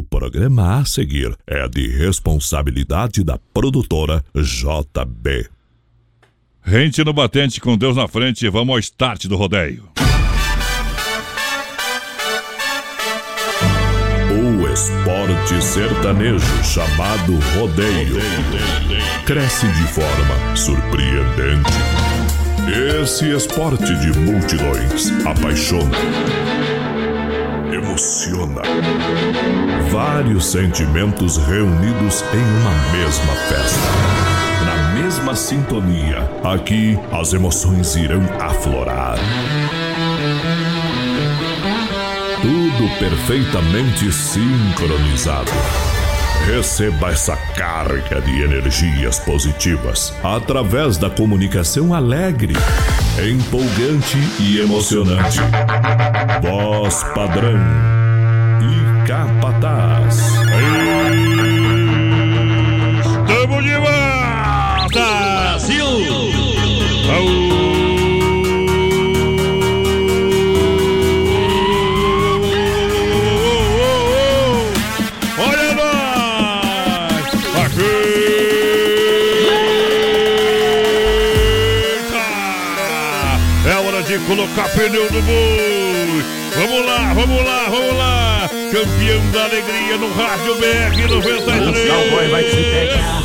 O programa a seguir é de responsabilidade da produtora JB. Rente no batente com Deus na frente, vamos ao start do rodeio. O esporte sertanejo chamado rodeio cresce de forma surpreendente. Esse esporte de multidões apaixona, emociona. Vários sentimentos reunidos em uma mesma festa. Na mesma sintonia, aqui as emoções irão aflorar. Tudo perfeitamente sincronizado. Receba essa carga de energias positivas através da comunicação alegre, empolgante e emocionante. Voz padrão e capataz. Estamos de volta! Colocar pneu no boi! Vamos lá, vamos lá, vamos lá! Campeão da alegria no Rádio BR 93! O cowboy vai te pegar.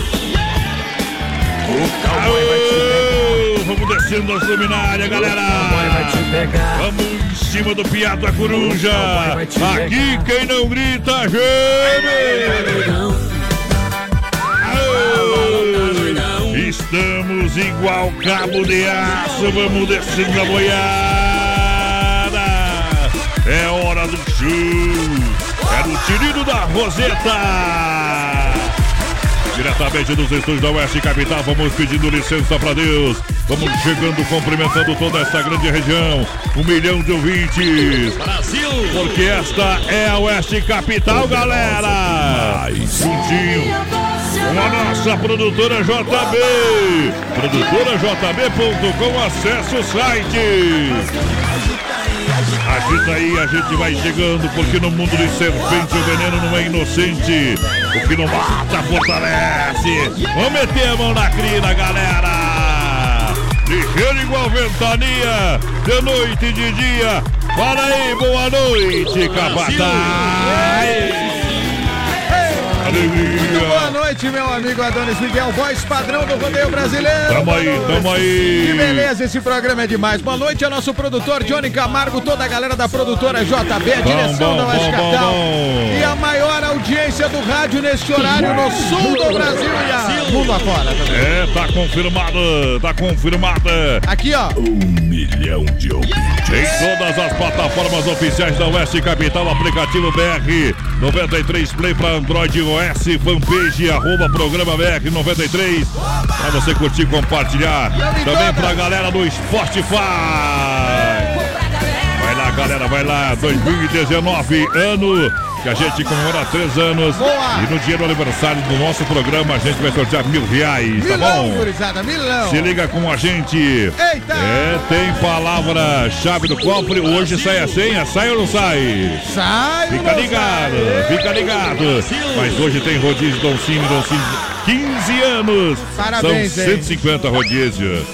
O cowboy vai te pegar. Vamos descendo as luminárias, galera! O cowboy vai te pegar. Vamos em cima do piado da coruja! Aqui quem não grita, geme! Estamos igual cabo de aço, vamos descendo a boiada! É hora do show! É no tirido da Roseta! Diretamente dos estúdios da Oeste Capital, vamos pedindo licença para Deus. Vamos chegando, cumprimentando toda essa grande região. Um milhão de ouvintes. Brasil! Porque esta é a Oeste Capital, galera! Juntinho com a nossa produtora JB. ProdutoraJB.com, acesse o site. Agita aí, a gente vai chegando, porque no mundo de serpente o veneno não é inocente. O que não mata, fortalece. Vamos meter a mão na crina, galera. Ligeiro igual ventania, de noite e de dia. Para aí, boa noite, capataz. Muito boa Alegria. noite, meu amigo Adonis Miguel, voz padrão do rodeio brasileiro. Tamo aí, tamo aí. Que beleza, esse programa é demais. Boa noite ao nosso produtor Johnny Camargo, toda a galera da produtora JB, a direção bom, da bom. E a maior audiência do rádio neste horário no sul do Brasil e a mundo afora também. É, tá confirmada, tá confirmada. Aqui, ó. Um milhão de ouvintes. Em todas as plataformas oficiais da Oeste Capital, aplicativo BR 93 Play para Android e OS, fanpage, arroba programa BR 93. Para você curtir e compartilhar. Também pra galera do Spotify. Vai lá, galera, vai lá. 2019, ano que a gente comemora três anos. Boa. E no dia do aniversário do nosso programa, a gente vai sortear mil reais, tá Milão, bom? gurizada, milão. Se liga com a gente. Eita! É, tem palavra-chave do cofre. Hoje sai a senha, sai ou não sai? Sai, Fica ligado, fica ligado. Mas hoje tem rodízio Dom Cine, Cine, 15 anos. Parabéns, São hein? 150 rodízios.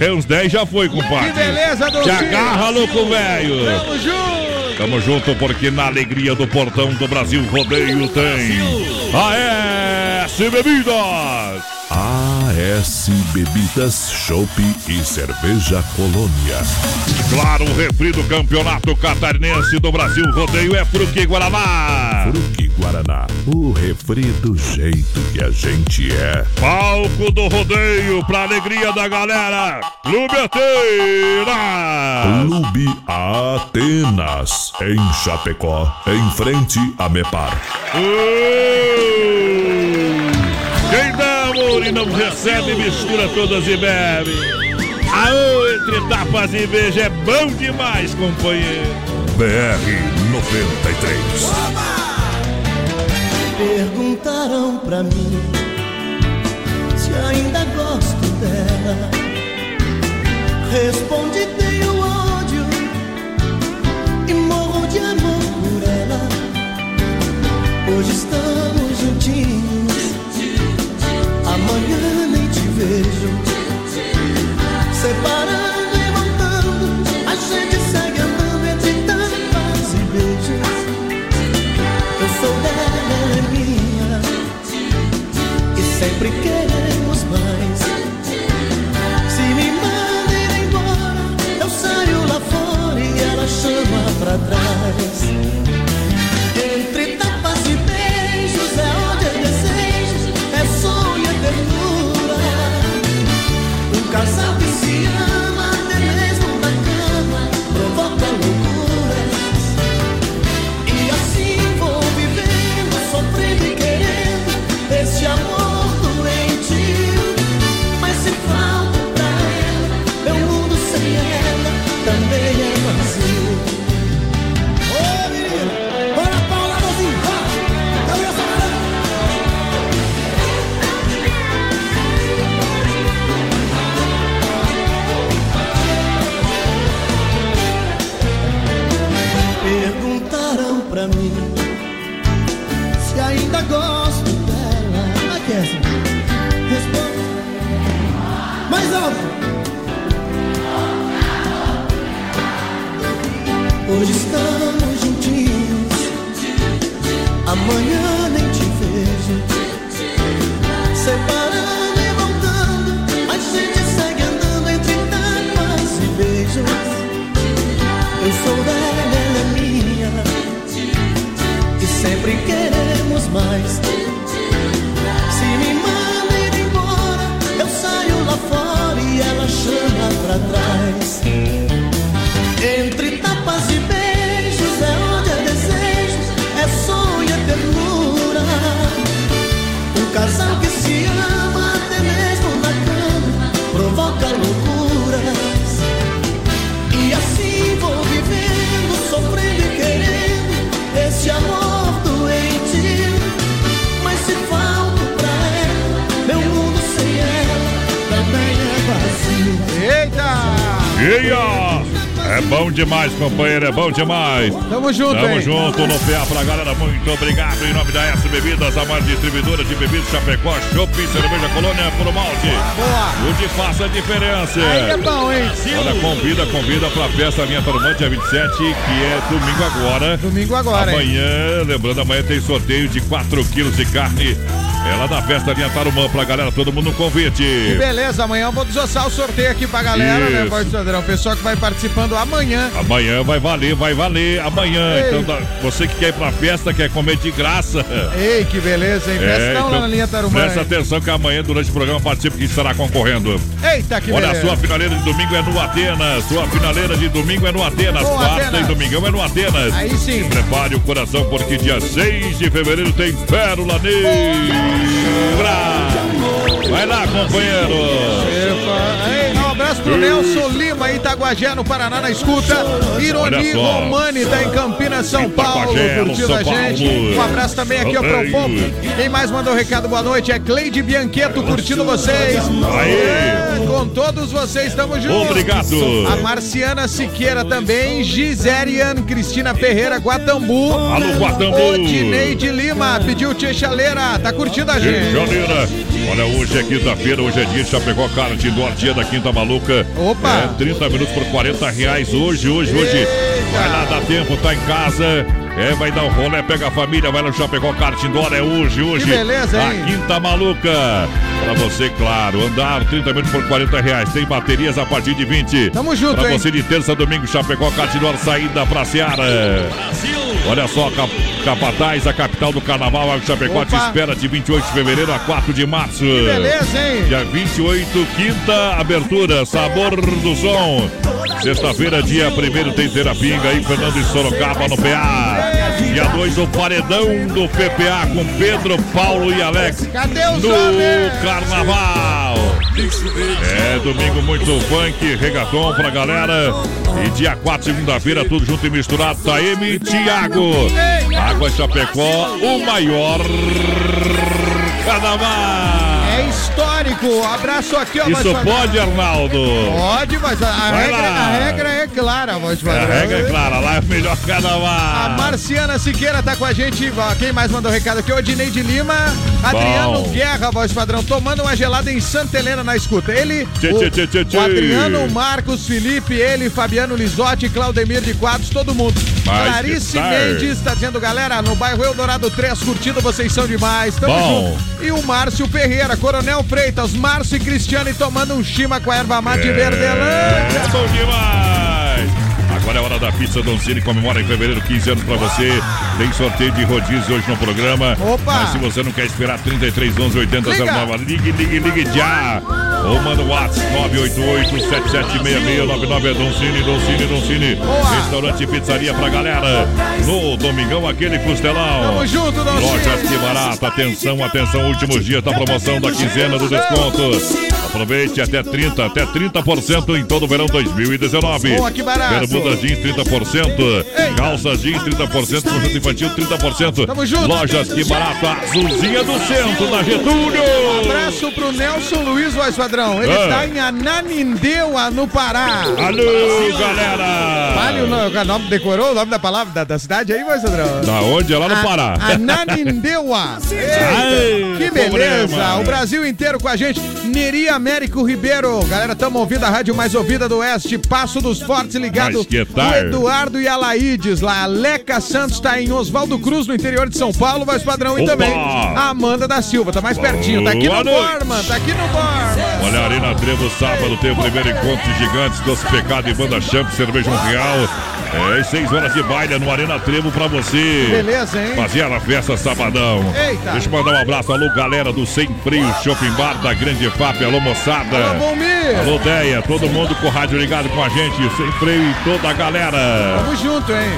É, uns 10 já foi, compadre. Que beleza, Dom Te agarra, louco velho. Tamo junto. Tamo junto porque na alegria do portão do Brasil Rodeio tem AS Bebidas. AS Bebidas, Chopp e Cerveja Colônia. Claro, o refri do campeonato catarinense do Brasil Rodeio é Fruque Guaraná. Fruque Guaraná, o refri do jeito que a gente é. Palco do rodeio pra alegria da galera. Clube Atenas. Clube Atenas, em Chapecó, em frente a Mepar. Uh! Quem dá amor e não recebe, mistura todas e bebe. Aô, entre tapas e beijo é bom demais, companheiro. BR 93. Perguntaram pra mim se ainda gosto dela. Respondi tenho ódio e morro de amor por ela. Hoje estamos vejo. Separando e voltando, a gente segue andando entre tapas e beijos. Eu sou dela, ela é minha, e sempre queremos mais. Se me manda ir embora, eu saio lá fora e ela chama pra trás. Um Amanhã nem te vejo. Separando e voltando. A gente segue andando entre tapas e beijos. Eu sou dela, ela é minha. E sempre queremos mais. Se me manda ir embora, eu saio lá fora e ela chama pra trás. Entre tapas e casal que se ama até mesmo na cama provoca loucuras. E assim vou vivendo, sofrendo e querendo esse amor doente. Mas se falta pra ela, meu mundo sem ela também é vazio. Eita! Eia! É bom demais, companheiro, é bom demais. Tamo junto, Tamo hein? junto no PA pra galera, muito obrigado. Em nome da S Bebidas, a maior distribuidora de bebidas Chapecó, Shopping, Cerveja Colônia, Puro Malte. Boa! O de faça a diferença. Aí é bom, hein? Olha, convida, convida pra festa Minha Tarumã, dia 27, que é domingo agora. Domingo agora, hein? Amanhã, lembrando, amanhã tem sorteio de 4 quilos de carne. Ela da festa Linha Tarumã pra galera, todo mundo no convite. Que beleza, amanhã eu vou desossar o sorteio aqui pra galera, né, Isso. Do Sandrão? O pessoal que vai participando amanhã. Amanhã vai valer, vai valer amanhã. Ei. Então, tá- você que quer ir pra festa, quer comer de graça. Ei, que beleza, hein? É, Festão lá então, na linha Tarumã. Presta hein? atenção que amanhã, durante o programa, participe que estará concorrendo. Eita, que Olha, a beleza. sua finaleira de domingo é no Atenas. Sua finaleira de domingo é no Atenas. Bom, Quarta Atenas. e domingão é no Atenas. Aí sim. Prepare o coração, porque dia 6 de fevereiro tem Pérola Negra. Vai lá, companheiro. Um abraço pro Nelson Lima, Itaguajé, no Paraná, na escuta. Ironi. Romani, tá em Campinas, São Paulo, curtindo a gente. Um abraço também aqui, ó, pro. Pompo. Quem mais mandou um recado, boa noite, é Cleide Biancheto, curtindo vocês. Aê. Com todos vocês, tamo juntos. Obrigado. A Marciana Siqueira também, Giserian Cristina Ferreira, Guatambu. Alô, Guatambu. Odineide Lima, pediu Tia Chaleira, tá curtindo a gente. Janeira. Olha, hoje é quinta-feira, hoje é dia de Chapecó, cara, de dólar, dia da Quinta Maluca. Opa. É, 30 minutos por 40 reais hoje, hoje, hoje. Eita. Vai lá, dá tempo, tá em casa. É, vai dar um rolê, pega a família, vai lá no Chapecó, dólar, é hoje, hoje. Que beleza, hein? A Quinta Maluca. Pra você, claro, andar 30 minutos por 40 reais. Tem baterias a partir de 20. Tamo junto, Pra hein? você de terça a domingo, Chapecó, Catidor, saída pra Seara. Olha só, Cap Capataz, a capital do carnaval, a Chapecó te espera de 28 de fevereiro a 4 de março. Que beleza, hein? Dia 28, quinta abertura, Sabor do Som. Sexta-feira, dia 1 tem Terapinga aí, Fernando de Sorocaba no PA. Dia 2, o Paredão do PPA com Pedro, Paulo e Alex. No? Carnaval. É, domingo muito funk, regaton pra galera. E dia 4, segunda-feira, tudo junto e misturado, Taeme e Thiago. Água Chapecó, o maior carnaval. É história Abraço aqui, ó. Isso pode, Arnaldo? Pode, mas a, a regra, a regra é clara, voz A padrão. regra é clara, lá é o melhor A carnaval. Marciana Siqueira tá com a gente. Ó, Quem mais mandou recado aqui? O Dineide Lima, Adriano Bom. Guerra, voz padrão, tomando uma gelada em Santa Helena na escuta. Ele, Tchê, o, tchê, tchê, tchê, o Adriano, o Marcos, Felipe, ele, Fabiano Lisotti, Claudemir de Quadros, todo mundo. Mas Clarice? Mendes tá dizendo, galera, no bairro Eldorado 3, curtindo, vocês são demais. Tamo Bom. junto. E o Márcio Ferreira, Coronel Freitas, Márcio e Cristiano e tomando um chima com a erva mate É Verdelândia. bom demais! Agora é hora da pizza Doncini, comemora em fevereiro 15 anos pra você. Tem sorteio de rodízio hoje no programa. Opa! Mas se você não quer esperar 33 11 80 Liga. 09, ligue, ligue, ligue já! Ou manda o WhatsApp 988 7766 99 é Doncini, Doncini, Doncini. Restaurante e pizzaria pra galera. No domingão, aquele costelão. Tamo junto, Doncini. Lojas que barato, atenção, atenção, últimos dias da promoção da quinzena do desconto. Aproveite até 30, até 30% em todo o verão 2019. Boa, que barato. Bermudas jeans 30%, calças jeans 30%, conjunto infantil 30%. Tamo junto. Lojas que barato, azulzinha do centro, da Getúlio. Abraço pro Nelson Luiz, voz padrão. Ele Ah. tá em Ananindeua, no Pará. Alô, galera. Vale o nome, decorou o nome da palavra da, da cidade aí, voz padrão? Da onde? É lá no Pará. A- Ananindeua. Ai, que beleza. problema. O Brasil inteiro com a gente. Neri Américo Ribeiro. Galera, tamo ouvindo a rádio mais ouvida do Oeste. Passo dos Fortes ligado. O? Eduardo e a Laídes lá. A Leca Santos tá em Oswaldo Cruz, no interior de São Paulo, voz padrão. E Opa. também a Amanda da Silva. Tá mais pertinho. Tá aqui Boa no noite. Borman. Tá aqui no Borman. Olha, Arena Trevo, sábado tem o primeiro encontro de gigantes, Doce Pecado e Banda Champ, Cerveja um Real. É, seis horas de baile no Arena Trevo pra você. Beleza, hein? Fazer a festa sabadão. Eita. Deixa eu mandar um abraço. Alô, galera do Sem Freio Shopping Bar da Grande FAP. Alô, moçada. Alô, Valmir. Alô, Deia. Todo mundo com o rádio ligado com a gente. Sem Freio e toda a galera. Tamo junto, hein?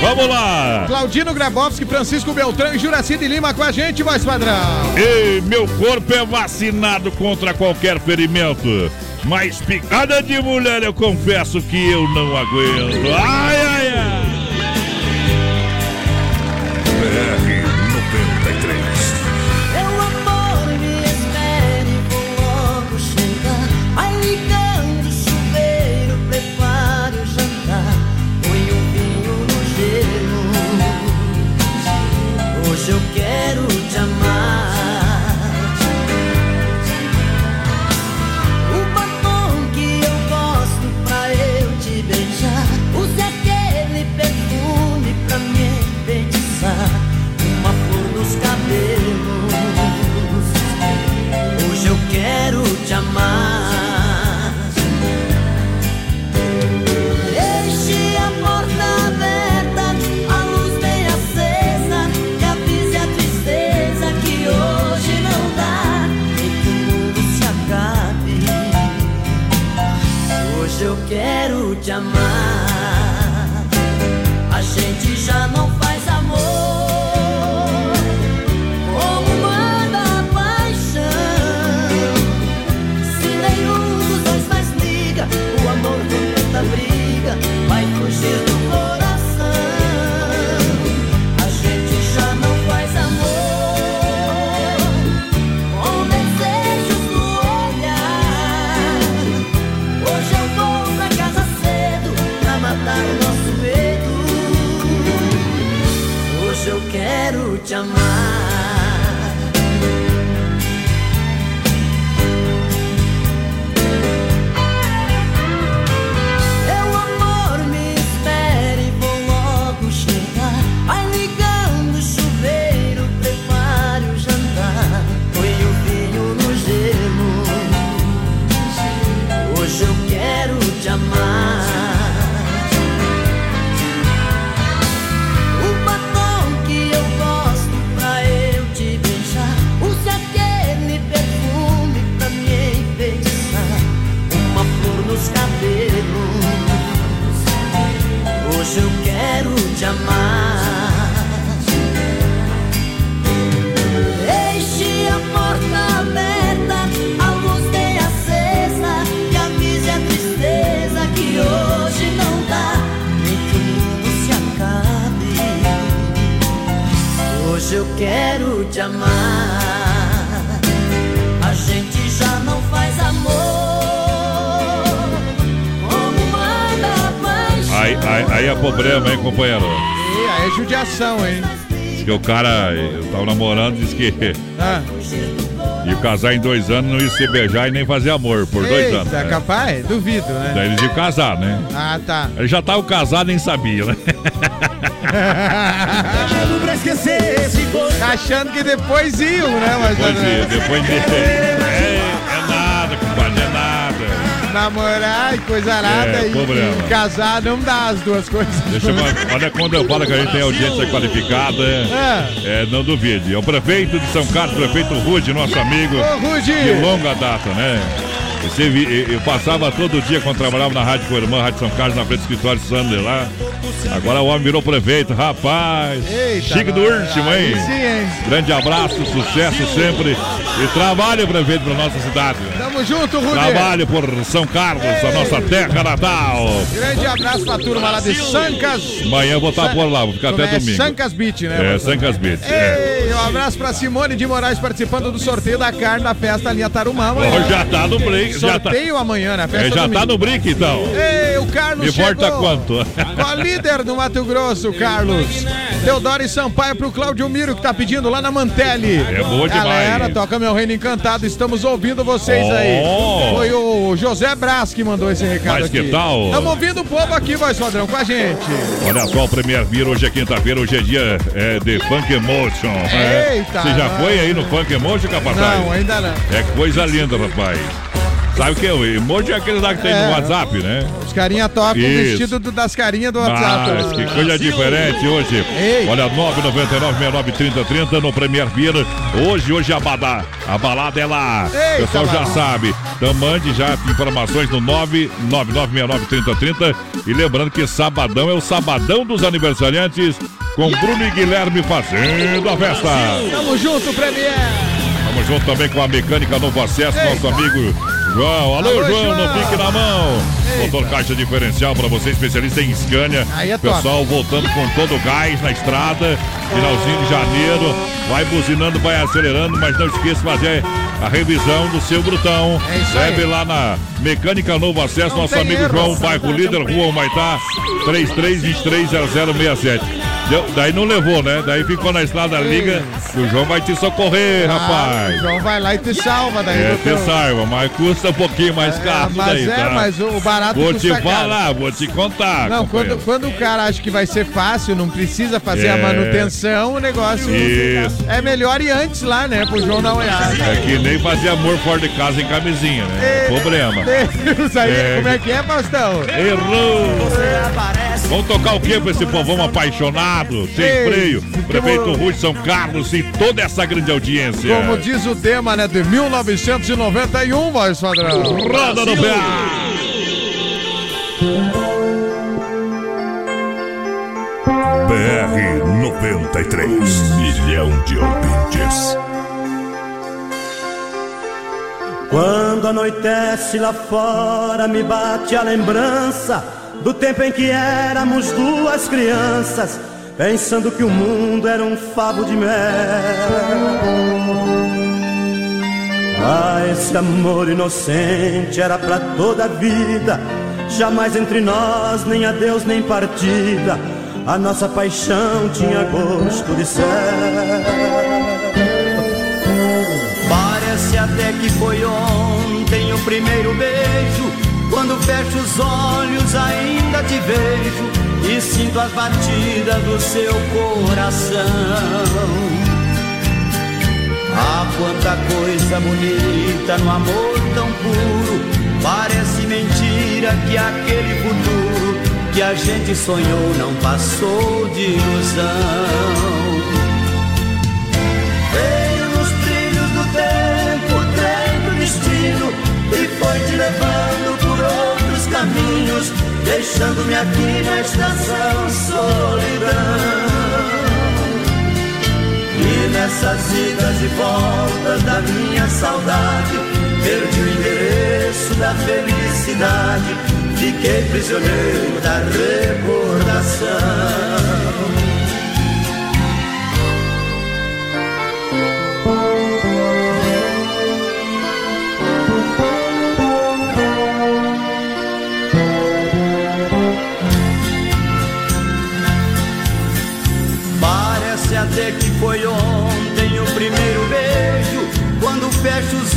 Vamos lá. Claudino Grabowski, Francisco Beltrão e Juraci de Lima com a gente, voz padrão. Ei, meu corpo é vacinado contra qualquer ferimento. Mas picada de mulher eu confesso que eu não aguento. Ai, ai, ai. Quero namorando, disse que Ah, ia casar em dois anos, não ia se beijar e nem fazer amor por dois anos. né? capaz? Duvido, né? Daí eles iam casar, né? Ah, tá. Ele já tava casado e nem sabia, né? Gosto. Achando que depois iam, né? Mas Depois de. Depois namorar e coisa arada É, e, e casar não dá as duas coisas. Deixa eu, olha quando eu falo que a gente tem audiência qualificada, Ah, é, não duvide. É o prefeito de São Carlos, prefeito Rude, nosso amigo ô, Rudy! de longa data, né? Eu passava todo dia quando trabalhava na Rádio com a irmã, Rádio São Carlos, na frente do escritório Sander lá. Agora o homem virou prefeito, rapaz. Eita, Chique do último, Aí hein? Sim, hein? Grande abraço, sucesso sempre. E trabalho, prefeito, para nossa cidade. Tamo junto, Rudy! Trabalho por São Carlos, a nossa terra natal. Grande abraço pra turma lá de Sancas. Amanhã eu vou estar por lá, vou ficar Como até é? domingo. Sancas Beach, né? É? Sancas Beach. É. Ei, um abraço pra Simone de Moraes participando do sorteio da carne da festa Linha Tarumã. Ó, amanhã. já tá no break, já tá, Sorteio amanhã, né? é, Festa já domingo. tá no break então. Ei, o Carlos Me chegou. importa quanto? Com a líder do Mato Grosso, Carlos. Teodoro e Sampaio pro Claudio Miro, que tá pedindo lá na Mantelli. É boa demais. Galera, toca meu reino encantado. Estamos ouvindo vocês aí. Oh. Foi o José Brás que mandou esse recado Mas aqui. que tal? Estamos ouvindo o povo aqui, voz padrão, com a gente. Olha só, o Premier Vir, hoje é quinta-feira, hoje é dia é, de Funk Emotion. É. Eita, Você já foi aí no Funk Emotion, capataz? Não, ainda não. É coisa linda, rapaz. Sabe o que é? O emoji é aquele lá que tem É. no WhatsApp, né? Os carinha tocam o vestido do- das carinhas do WhatsApp. Mas que coisa diferente hoje. Ei. Olha, 999-693030 no Premier Beer. Hoje, hoje a balada, a balada é lá. Eita, O pessoal já mano. sabe. Então mande já informações no 999-693030. E lembrando que sabadão é o sabadão dos aniversariantes com Bruno e Guilherme fazendo a festa. Tamo junto, Premier. Vamos junto também com a mecânica Novo Acesso, Eita. nosso amigo João. Alô, Alô, João, João. não fique na mão. Eita. Motor caixa diferencial para você, especialista em Scania. Aí é top. Pessoal voltando com todo o gás na estrada. Finalzinho de janeiro. Vai buzinando, vai acelerando, mas não esqueça de fazer a revisão do seu brutão. É. Leve lá na Mecânica Novo Acesso, Não nosso amigo erro. João, bairro líder, Rua Humaitá, 33230067. Deu- Daí não levou, né? Daí ficou na estrada, liga, o João vai te socorrer, Ah, rapaz. o João vai lá e te salva daí. É, te saiba, mas custa um pouquinho mais caro mas daí, é, tá? mas o, barato Vou te caro. falar, vou te contar. Não, companheiro. quando, quando o cara acha que vai ser fácil, não precisa fazer a É. manutenção, o negócio Isso. é melhor ir antes lá, né? Pro João dar uma olhada. É que nem fazer amor fora de casa em camisinha, né? Problema. Deus aí, É. como é que é, Faustão? Errou! Vamos tocar o que pra esse povão apaixonado, sem Ei, freio? como- Prefeito Rui de São Carlos e toda essa grande audiência. Como diz o tema, né, de 1991, voz padrão. Roda no pé! BR 93. Um milhão de ouvintes. Quando anoitece lá fora, me bate a lembrança do tempo em que éramos duas crianças, pensando que o mundo era um favo de mel. Ah, esse amor inocente era pra toda a vida, jamais entre nós, nem adeus, nem partida. A nossa paixão tinha gosto de céu. Parece até que foi ontem o primeiro beijo. Quando fecho os olhos, ainda te vejo e sinto as batidas do seu coração. Ah, quanta coisa bonita no amor tão puro. Parece mentira que aquele futuro que a gente sonhou não passou de ilusão. Veio nos trilhos do tempo, o trem do destino e foi te levando caminhos, deixando-me aqui na estação solidão. E nessas idas e voltas da minha saudade, perdi o endereço da felicidade, fiquei prisioneiro da recordação.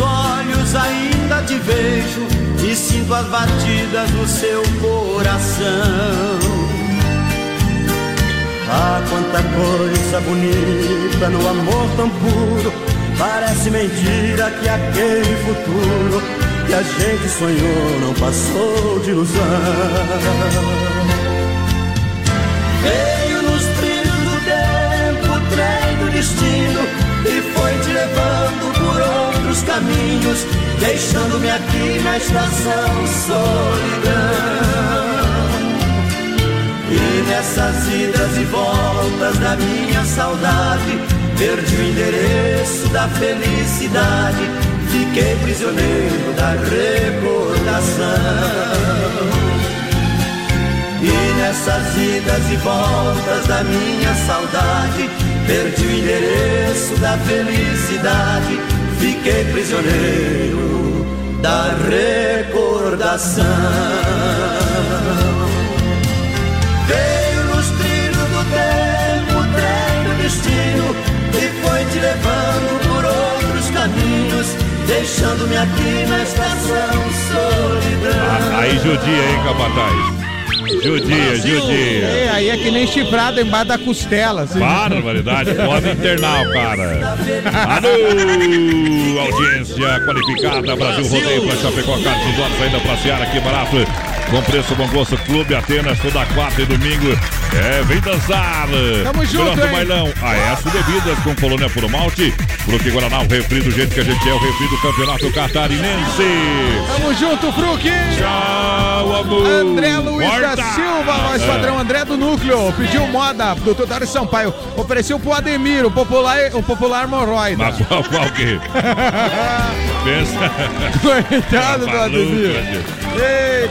Olhos, ainda te vejo e sinto as batidas do seu coração. Ah, quanta coisa bonita no amor tão puro. Parece mentira que aquele futuro que a gente sonhou não passou de ilusão. Veio nos trilhos do tempo, trem do destino outros caminhos, deixando-me aqui na estação solidão. E nessas idas e voltas da minha saudade, perdi o endereço da felicidade, fiquei prisioneiro da recordação. E nessas idas e voltas da minha saudade, perdi o endereço da felicidade, fiquei prisioneiro da recordação. Veio nos trilhos do tempo, o trem do destino E foi te levando por outros caminhos Deixando-me aqui na estação solidão Aí judia, hein, capataz? Judia, judia. É, aí é que nem chifrado embaixo da costela. Assim. Barbaridade, pode internar o cara. Alô, audiência qualificada, Brasil Rodeio pra Chapecó, Carlos ainda pra Seara, aqui barato. Com preço bom gosto, Clube Atenas, toda quarta e domingo. É, vem dançar. Tamo junto, hein? bailão. AS Bebidas com colônia puro malte. Fruque Guaraná, o refri do jeito que a gente é, o refri do Campeonato Catarinense. Tamo junto, Fruque! Tchau, amor. André Luiz da Corta. Silva, voz É. padrão André do Núcleo, pediu moda, doutor Dário Sampaio, ofereceu pro Ademir, o popular, o popular hemorroida. Mas qual, qual que? Pensa. Coitado do Tá Ademir. Ademir. Ei,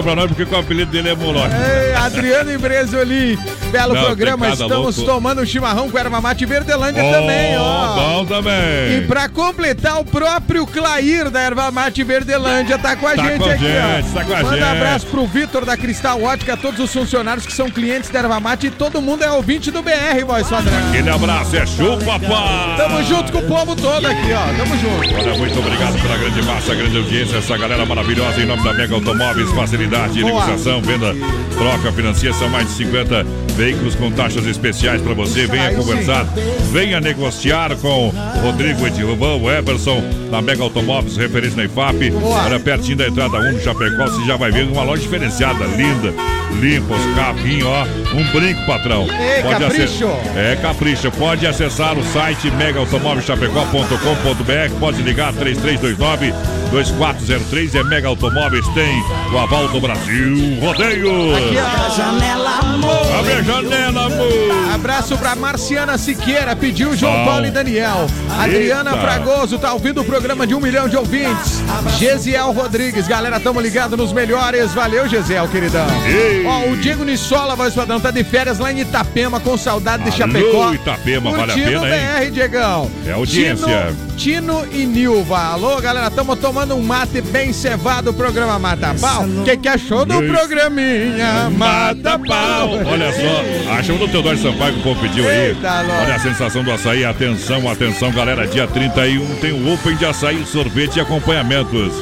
Conta pra nós porque que o apelido dele é Molói. Adriano Ibrezoli, belo Não, programa. cada Estamos louco. tomando um chimarrão com erva mate Verdelândia Oh, também, ó. Bom também. E pra completar, o próprio Clair da Erva Mate Verdelândia tá com a Tá gente com a aqui, gente, ó. tá com a Manda gente. abraço pro Vitor da Cristal Ótica, todos os funcionários que são clientes da Erva Mate e todo mundo é ouvinte do BR, voz padrão. Aquele abraço, é show, papai. Tamo junto com o povo todo aqui, ó. Tamo junto. Olha, muito obrigado pela grande massa, grande audiência, essa galera maravilhosa em nome da Mega Automóveis, facilidade, Boa. negociação, venda, troca, financia, são mais de 50 veículos com taxas especiais para você. Venha conversar, venha negociar com Rodrigo Edilvão, Everson, da Mega Automóveis, referência na IFAP. Olha, pertinho da entrada 1 do Chapecó, você já vai ver uma loja diferenciada, linda, limpa, os carrinhos, ó, um brinco, patrão. Ei, capricho. acessar- É, capricha. Pode acessar o site megaautomóvelchapecó.com.br. Pode ligar 3329 2403 é Mega Automóveis, tem o aval do Brasil. Rodeio! Aqui, ó. Janela amor. Abre a janela, amor! Abraço pra Marciana Siqueira, pediu João Bom. Paulo e Daniel. Adriana Eita. Fragoso tá ouvindo o programa de um milhão de ouvintes. Gesiel Rodrigues, galera, tamo ligado nos melhores. Valeu, Gesiel, queridão. Ei. Ó, o Diego Nissola, voz padrão, tá de férias lá em Itapema, com saudade de Alô, Chapecó. Itapema, vale a Curtindo pena, hein? BR, Diegão. É audiência. Tino, Tino e Nilva. Alô, galera, tamo tomando um mate bem cevado, o programa Mata Pau. O que, que achou do programinha Mata pau! Olha só, acha do Teodoro Sampaio que o povo pediu aí. Olha a sensação do açaí. Atenção, atenção, galera. Dia 31 tem o Open de açaí, sorvete e acompanhamentos.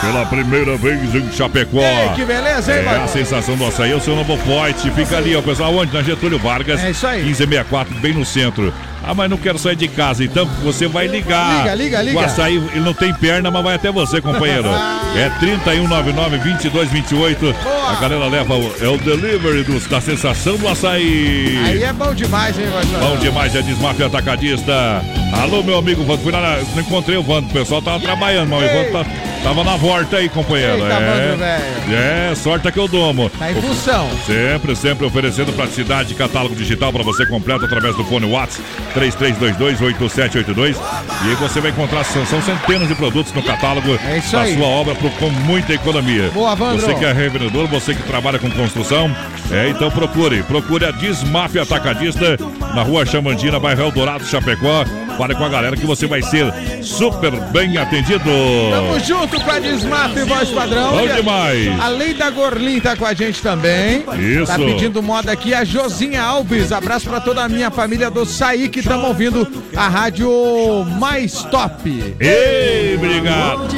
Pela primeira vez em Chapecó. Ei, que beleza, hein, É a sensação do açaí, é o seu novo forte. Fica ali, ó, pessoal. Onde? Na Getúlio Vargas. É isso aí. 1564, bem no centro. Ah, mas não quero sair de casa, então você vai ligar. Liga, liga, liga. O açaí, ele não tem perna, mas vai até você, companheiro. é 3199-2228. Boa. A galera leva o, é o delivery dos, da sensação do açaí. Aí é bom demais, hein, padrão? Bom demais, é Desmafia Atacadista. Alô, meu amigo Vando. Fui lá, não encontrei o Vando. O pessoal tava trabalhando, mas o. Vando tá- tava na volta aí, companheiro. Eita, Vando, velho. é, sorte é que eu domo. Tá em função. Sempre, sempre oferecendo praticidade, catálogo digital para você completo através do fone WhatsApp 33228782. E aí você vai encontrar, são, são centenas de produtos no catálogo É da aí. sua obra pro- com muita economia. Boa, Vandro. Você que é revendedor, você que trabalha com construção, é, então procure. Procure a Desmafia Atacadista na rua Chamandina, bairro Eldorado, Chapecó. Fale com a galera que você vai ser super bem atendido. Tamo junto com a Desmaf e voz padrão. Bom demais. A Lei da Gorlin tá com a gente também. Isso. Tá pedindo moda aqui a Josinha Alves. Abraço pra toda a minha família do Saí que estamos ouvindo a rádio mais top. Ei, obrigado.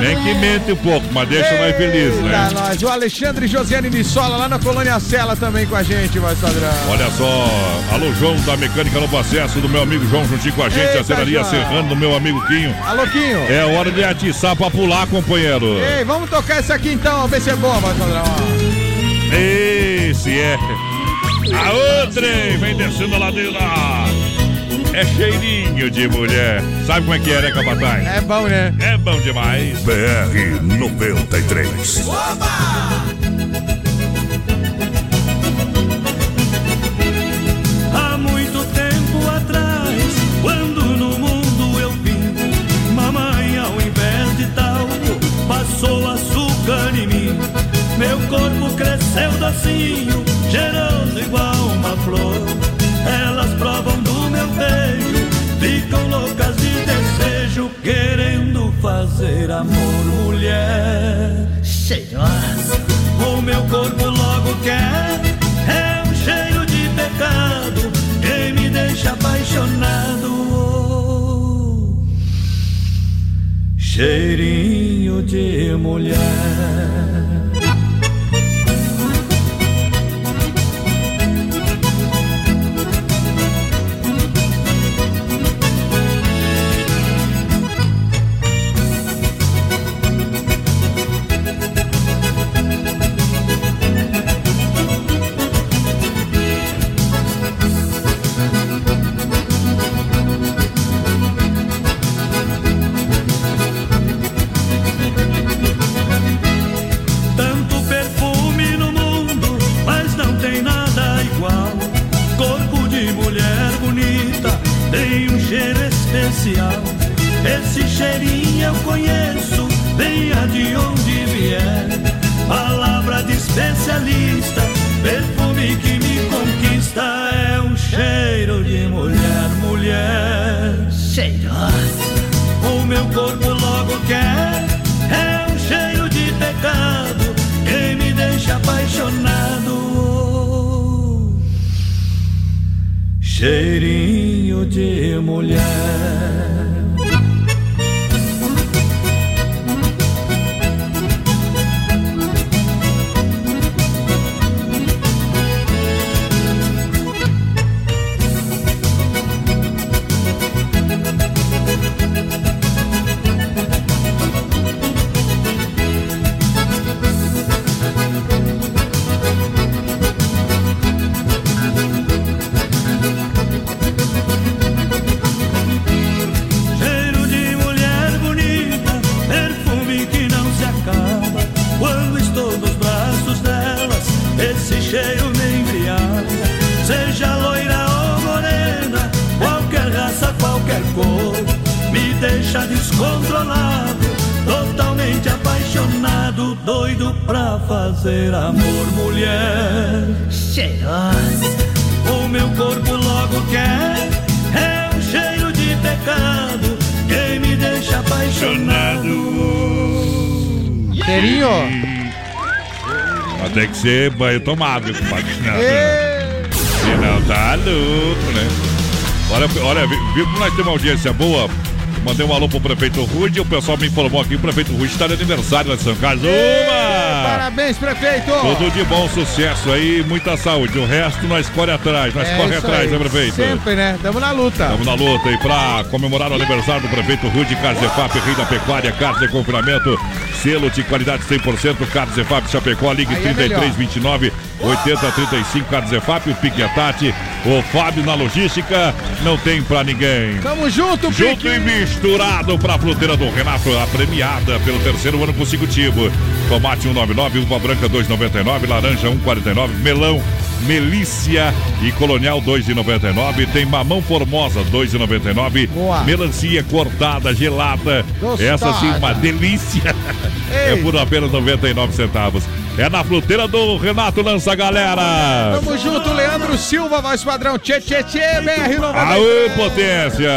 Nem que mente um pouco, mas deixa nós felizes, Eita, né? nós. O Alexandre Josiane Missola lá na Colônia Sela também com a gente, voz padrão. Olha só, alô João da Mecânica Novo Acesso, do meu amigo João juntinho com a gente, Eita, a Serraria meu amigo Quinho. Alô, Quinho. É hora de atiçar pra pular, companheiro. Ei, vamos tocar esse aqui então, ver se é bom, padrão. ó. Esse é. A outra, vem descendo a ladeira. É cheirinho de mulher. Sabe como é que é, né, Capataz? É bom, né? É bom demais. BR 93. Há Meu corpo cresceu docinho, cheiroso igual uma flor. Elas provam do meu beijo, ficam loucas de desejo, querendo fazer amor, mulher. Cheirosa. O meu corpo logo quer, é um cheiro de pecado, que me deixa apaixonado. Oh, Cheirinho de mulher. Banho tomado, compadre. Senão tá louco, né? Olha, olha, vi- viu que nós temos uma audiência boa? Mandei um alô pro prefeito Rude o pessoal me informou aqui o prefeito Rude está de aniversário lá de São Carlos. Uma! Parabéns, prefeito. Tudo de bom sucesso aí, muita saúde. O resto nós corre atrás, nós É corre atrás, aí. né, prefeito? Sempre, né? Tamo na luta. Estamos na luta e para comemorar o aniversário do prefeito Rude Carzefap, rei da pecuária, carne de confinamento, selo de qualidade 100%, Carzefap Chapecó, ligue Aí é 3329 8035 Carzefap, o Pique Atati, o Fábio na logística, não tem pra ninguém. Tamo junto, Junto Pique. e misturado pra fruteira do Renato, a premiada pelo terceiro ano consecutivo. Tomate 199, uva branca 2,99, laranja 1,49, melão, melícia e colonial 2,99. Tem mamão formosa 2,99. Boa. Melancia cortada, gelada. Tostada. Essa sim, uma delícia. É Ei. por apenas 99 centavos. É na fruteira do Renato Lança, galera. Tamo junto, Leandro Silva, voz padrão. Tchê, tchê, tchê, BR 90. Aê, potência.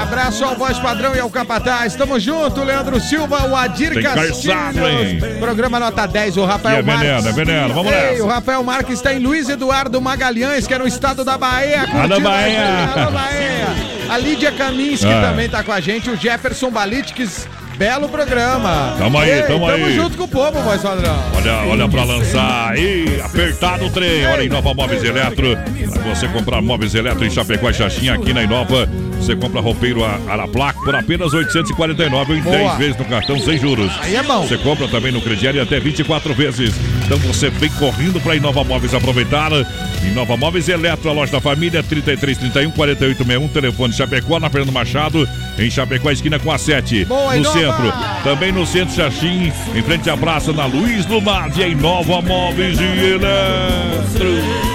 Abraço ao voz padrão e ao capataz. Tamo junto, Leandro Silva, o Adir? Castilhos. Programa nota 10, o Rafael é veneno, Marques. é veneno, vamos nessa. o Rafael Marques está em Luiz Eduardo Magalhães, que é no estado da Bahia. curtindo a Bahia. Alô, Bahia. A Lídia Kaminski Ah. também tá com a gente. O Jefferson Balitiques. Belo programa. Tamo aí, Ei, tamo Tamo aí. junto com o povo, voz padrão. Olha, olha pra lançar aí, apertado o trem. Olha, Inova Móveis Eletro. Pra você comprar móveis eletro em Chapecó e Xaxim aqui na Inova. Você compra roupeiro a- Araplac por apenas 849 ou em Boa. 10 vezes no cartão sem juros. Aí é bom. Você compra também no crediário até 24 vezes. Então você vem correndo pra Inova Móveis aproveitar. Inova Móveis Eletro, a loja da família, 3331 4861, telefone Chapecó, na Fernando Machado, em Chapecó, esquina com a 7. Boa, no Inova! centro. Também no centro Xaxim, em frente à praça na Luiz Lumad, em Nova Móveis e Eletro.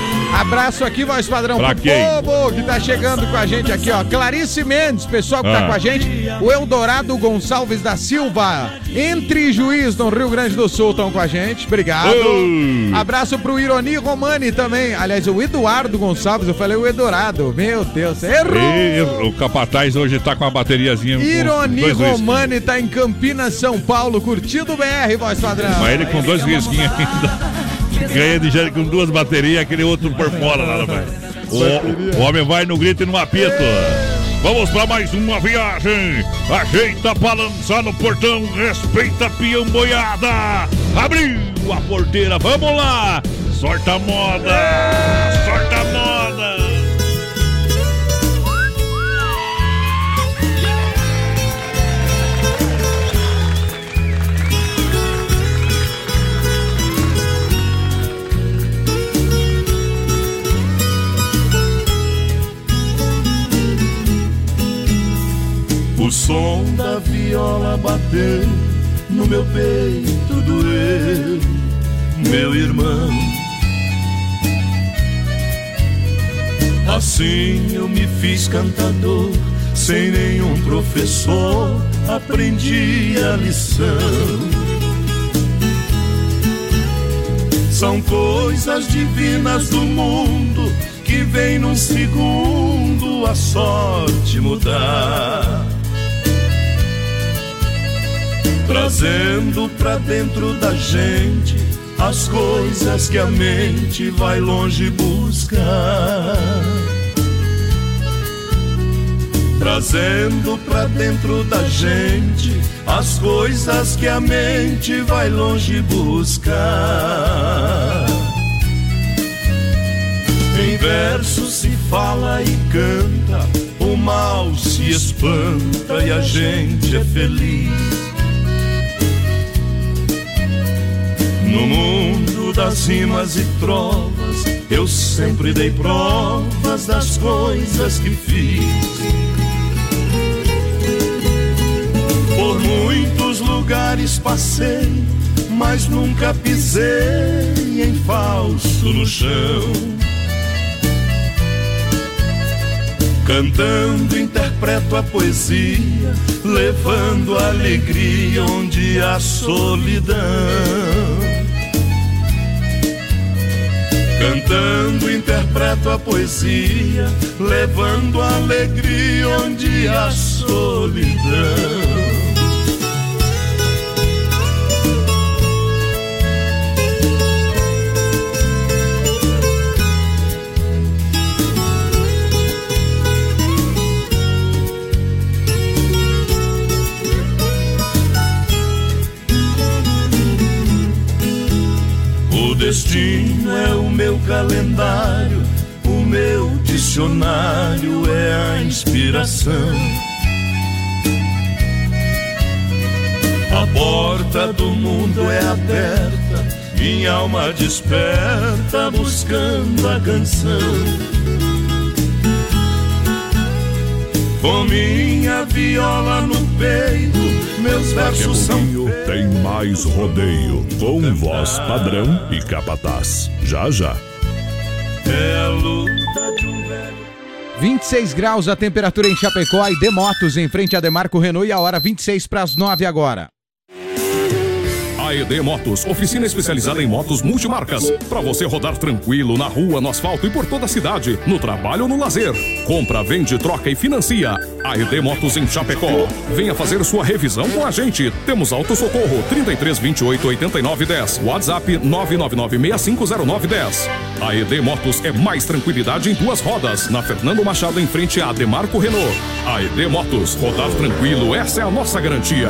Abraço aqui, voz padrão, Pra pro quem? povo que tá chegando com a gente aqui, ó. Clarice Mendes, pessoal que tá Ah. com a gente. O Eldorado Gonçalves da Silva, entre Juiz, no Rio Grande do Sul, estão com a gente. Obrigado. Ô. Abraço pro Ironi Romani também. Aliás, o Eduardo Gonçalves, eu falei o Edorado. Meu Deus, errou! E o Capataz hoje tá com a bateriazinha. com Ironi. Romani tá em Campinas, São Paulo, curtindo o BR, voz padrão. Mas ele com dois risquinhos ainda. Ganha de jeito com duas baterias, aquele outro por fora lá, rapaz. O, o homem vai no grito e no apito. Vamos para mais uma viagem. Ajeita pra lançar no portão. Respeita a peão boiada. Abriu a porteira. Vamos lá. Sorta a moda. O som da viola bater no meu peito doer, meu irmão. Assim eu me fiz cantador, sem nenhum professor, aprendi a lição. São coisas divinas do mundo que vem num segundo a sorte mudar. Trazendo pra dentro da gente as coisas que a mente vai longe buscar. Trazendo pra dentro da gente as coisas que a mente vai longe buscar. Em verso se fala e canta, o mal se espanta e a gente é feliz. No mundo das rimas e trovas, eu sempre dei provas das coisas que fiz. Por muitos lugares passei, mas nunca pisei em falso no chão. Cantando, interpreto a poesia, levando alegria onde há solidão. Cantando, interpreto a poesia, levando alegria onde há solidão. Destino é o meu calendário, o meu dicionário é a inspiração. A porta do mundo é aberta, minha alma desperta buscando a canção. Com minha viola no peito, meus versos são tem mais rodeio, com voz padrão e capataz. Já já. é a luta de um velho. 26 graus a temperatura em Chapecó e Demotos em frente a Demarco Renault e a hora 26 para as 9 agora. AED Motos, oficina especializada em motos multimarcas. Para você rodar tranquilo na rua, no asfalto e por toda a cidade, no trabalho ou no lazer. Compra, vende, troca e financia. AED Motos em Chapecó. Venha fazer sua revisão com a gente. Temos auto socorro 33 28 89 10. WhatsApp 999 6509 10. AED Motos é mais tranquilidade em duas rodas. Na Fernando Machado em frente a Demarco Renault. AED Motos, rodar tranquilo, essa é a nossa garantia.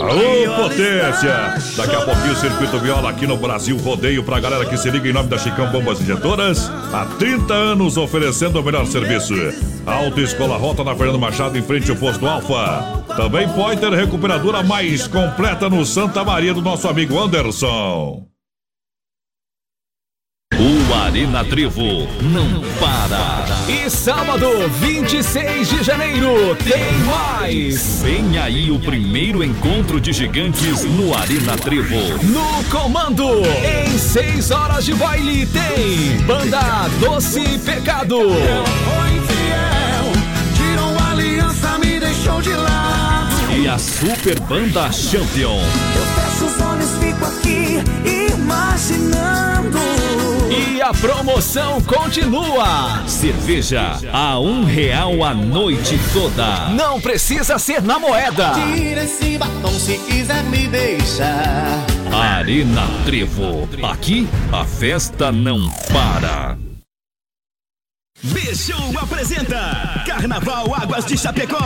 Alô, potência! Daqui a pouquinho o Circuito Viola aqui no Brasil Rodeio pra galera que se liga em nome da Chicão Bombas Injetoras. Há 30 anos oferecendo o melhor serviço. Autoescola Rota na Fernando Machado em frente ao posto Alfa. Também pode ter recuperadora mais completa no Santa Maria do nosso amigo Anderson. Arena Trevo não para. E sábado, 26 de janeiro, tem mais. Vem aí o primeiro encontro de gigantes no Arena Trevo. No comando, em 6 horas de baile, tem Banda Doce Pecado. Tirou aliança, me deixou de lado. E a Super Banda Champion. Eu fecho os olhos, fico aqui imaginando. E a promoção continua. Cerveja a um real a noite toda. Não precisa ser na moeda. Tira esse batom se quiser me deixar. Arena Trevo. Aqui a festa não para. Bichão apresenta Carnaval Águas de Chapecó.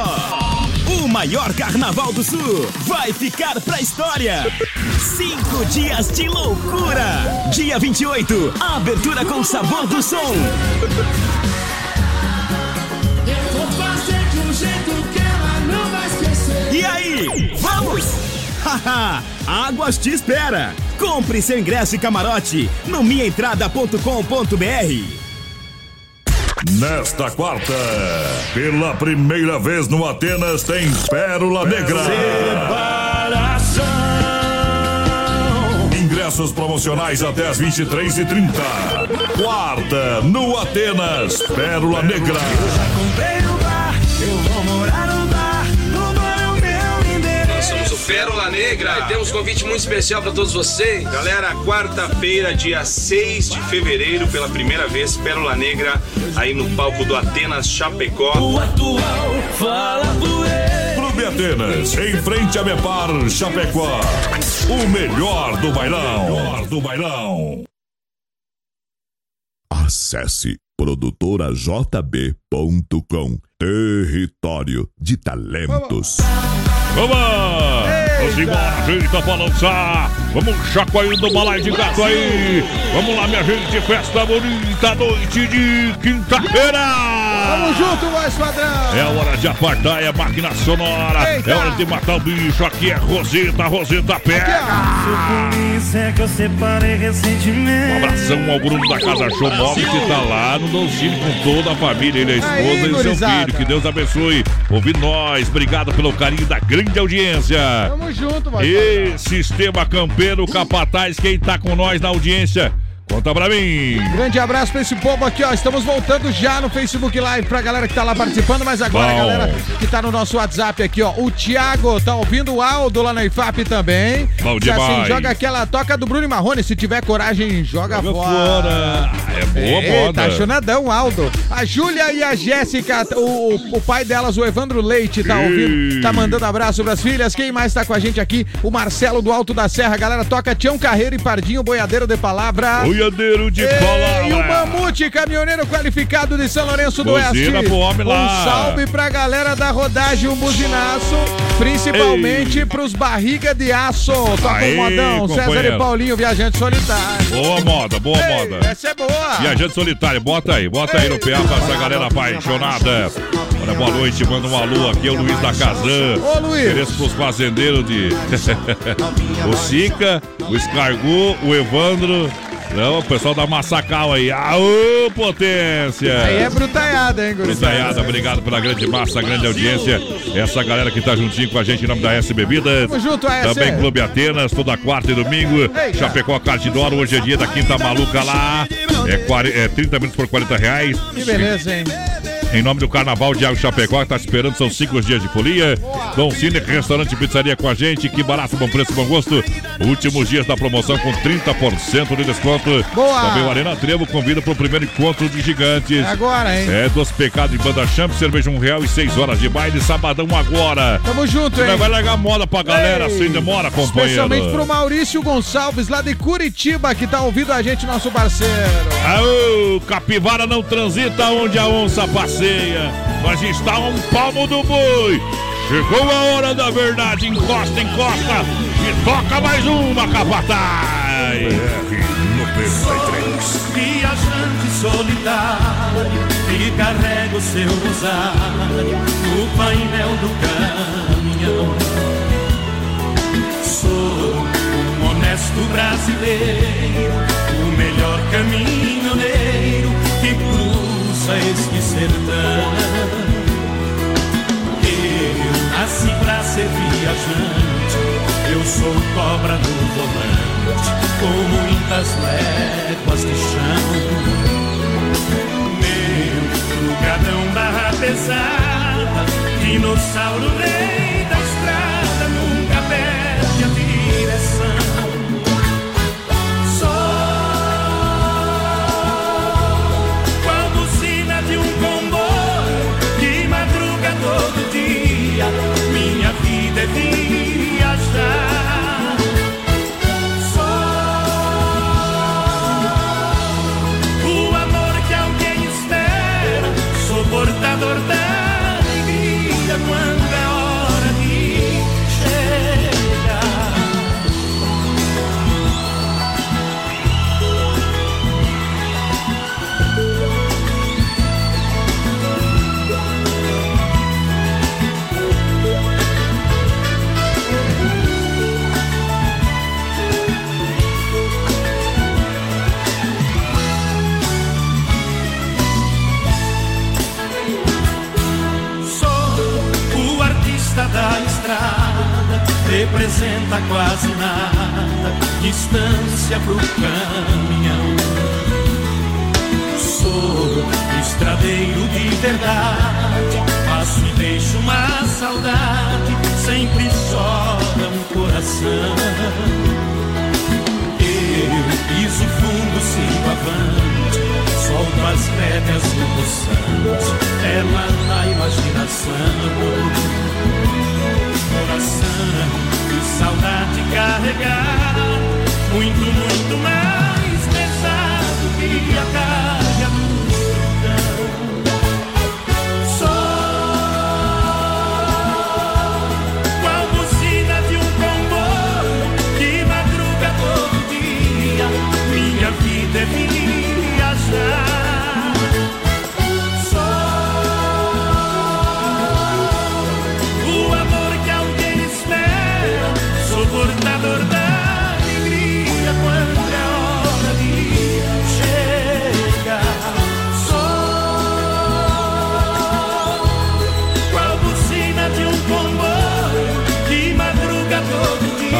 O maior carnaval do sul vai ficar pra história. Cinco dias de loucura. Dia 28, abertura com sabor do som. Eu vou fazer de um jeito que ela não vai esquecer. E aí, vamos? Haha, Águas te espera. Compre seu ingresso e camarote no minhaentrada.com.br. Nesta quarta, pela primeira vez no Atenas, tem Pérola Negra. Ingressos promocionais até as 23h30. Quarta, no Atenas, Pérola Negra. Pérola Negra e temos um convite muito especial para todos vocês. Galera, quarta-feira, dia 6 de fevereiro, pela primeira vez, Pérola Negra, aí no palco do Atenas Chapecó. O atual fala por ele. Clube Atenas, em frente a Bepar, Chapecó. O melhor do bailão. O melhor do bailão. Acesse produtorajb.com Território de Talentos. Vamos! Vamos embora, gente, tá pra lançar. Vamos chacoalhando o balai de gato aí. Vamos lá, minha gente, festa bonita, noite de quinta-feira. Tamo junto, voz padrão. É hora de apartar, é máquina sonora. Eita. É hora de matar o bicho. Aqui é Rosita, Rosita pega. Isso é que eu separei recentemente. Um abração ao Bruno da Casa Show Móvel que tá lá no Dolcine com toda a família, ele, a esposa Aí, e o seu gurizada. filho. Que Deus abençoe. Ouve nós. Obrigado pelo carinho da grande audiência. Tamo junto, voz E padrão. Sistema Campeiro Capataz, quem tá com nós na audiência? Conta pra mim. Grande abraço pra esse povo aqui, ó. Estamos voltando já no Facebook Live pra galera que tá lá participando, mas agora a Bom. galera que tá no nosso WhatsApp aqui, ó. O Thiago tá ouvindo o Aldo lá na IFAP também. Bom Diz assim, demais. joga aquela toca do Bruno e Marrone. Se tiver coragem, joga, Joga fora. fora. É boa Ei, moda. Tá chonadão, Aldo. A Júlia e a Jéssica, o, o pai delas, o Evandro Leite, tá ouvindo, tá mandando abraço pras filhas. Quem mais tá com a gente aqui? O Marcelo do Alto da Serra. Galera, toca Tião Carreiro e Pardinho, boiadeiro de palavra. Boiadeiro de E o. Mamute, caminhoneiro qualificado de São Lourenço do Buzina Oeste. pro homem lá. Um salve pra galera da rodagem, um buzinaço, principalmente pros barriga de aço. Toca Aê, o modão, César e Paulinho, viajante solitário. Boa moda, boa Ei, moda. Essa é boa. Viajante solitário, bota aí, bota aí no PA pra essa galera apaixonada. Olha, boa noite, manda um alô aqui, é o Luiz da Kazan. Ô, Luiz. Ofereço pros fazendeiros de. o Sica, o Escargu, o Evandro. Não, o pessoal da Massacal aí. Aô, potência! Aí é brutalhada, hein, gurizada? Brutaiada, obrigado pela grande massa, grande audiência. Essa galera que tá juntinho com a gente em nome da S Bebidas. Tamo junto, AS. Também Clube Atenas, toda quarta e domingo. Eita. Chapecó Cartidoro, hoje é dia da Quinta Maluca lá. É, 40, é 30 minutos por 40 reais. Que beleza, hein? Em nome do Carnaval de Água Chapecó, que tá esperando, são cinco dias de folia. Dom Cine, restaurante e pizzaria com a gente. Que barato, bom preço, bom gosto. Últimos dias da promoção com 30% de desconto. Boa. Também o Arena Trevo convida para o primeiro encontro de gigantes. Agora, hein? É, dos pecados de banda champ, cerveja um real e seis horas de baile, sabadão agora. Tamo junto, hein? Vai, largar moda pra galera, Ei. sem demora, companheiro. Especialmente pro Maurício Gonçalves, lá de Curitiba, que tá ouvindo a gente, nosso parceiro. Aô, capivara não transita onde a onça passeia, mas está um palmo do boi. Chegou a hora da verdade, encosta, encosta e toca mais uma, capataz. Viajante solitário que carrega o seu rosário no painel do caminhão. Sou um honesto brasileiro, o melhor caminhoneiro que cruza este sertão. Eu nasci pra ser viajante, eu sou cobra no volante, com muitas léguas de chão. Meu lugadão barra pesada, dinossauro rei da estrada, representa quase nada, distância pro caminhão. Sou estradeiro de verdade, faço e deixo uma saudade, sempre chora um coração. Eu piso fundo, sigo avante, solto as rédeas do poçante, ela na imaginação. Coração de saudade carregar, muito, muito mais pesado que a carga do sertão. Sou qual buzina de um comboio que madruga todo dia. Minha vida é viajar.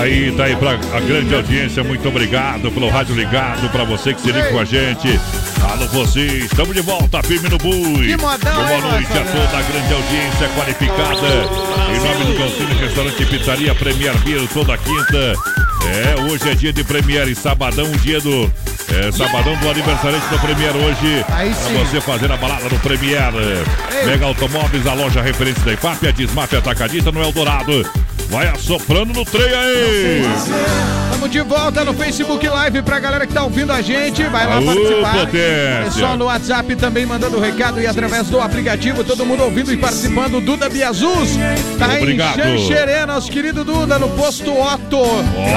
Aí, tá aí pra a grande audiência, muito obrigado pelo rádio ligado, pra você que se liga com a gente. Alô, vocês, estamos de volta, firme no bui. Que modão, Boa noite a toda a grande audiência qualificada. Em nome do Cancino Restaurante e Pizzaria Premier Beer, toda quinta. É, hoje é dia de Premier, sabadão, dia do. É, sabadão do aniversariante da Premier hoje. Aí pra sim. você fazer a balada no Premier. Mega Automóveis, a loja referência da IFAP, a Desmaf Atacadista no Eldorado. Vai assoprando no trem aí! Estamos de volta no Facebook Live pra galera que tá ouvindo a gente. Vai lá Alô, participar. potência. Pessoal no WhatsApp também mandando recado e através do aplicativo, todo mundo ouvindo e participando. Duda Biazus tá Obrigado. em Xanxerê, nosso querido Duda, no posto Otto.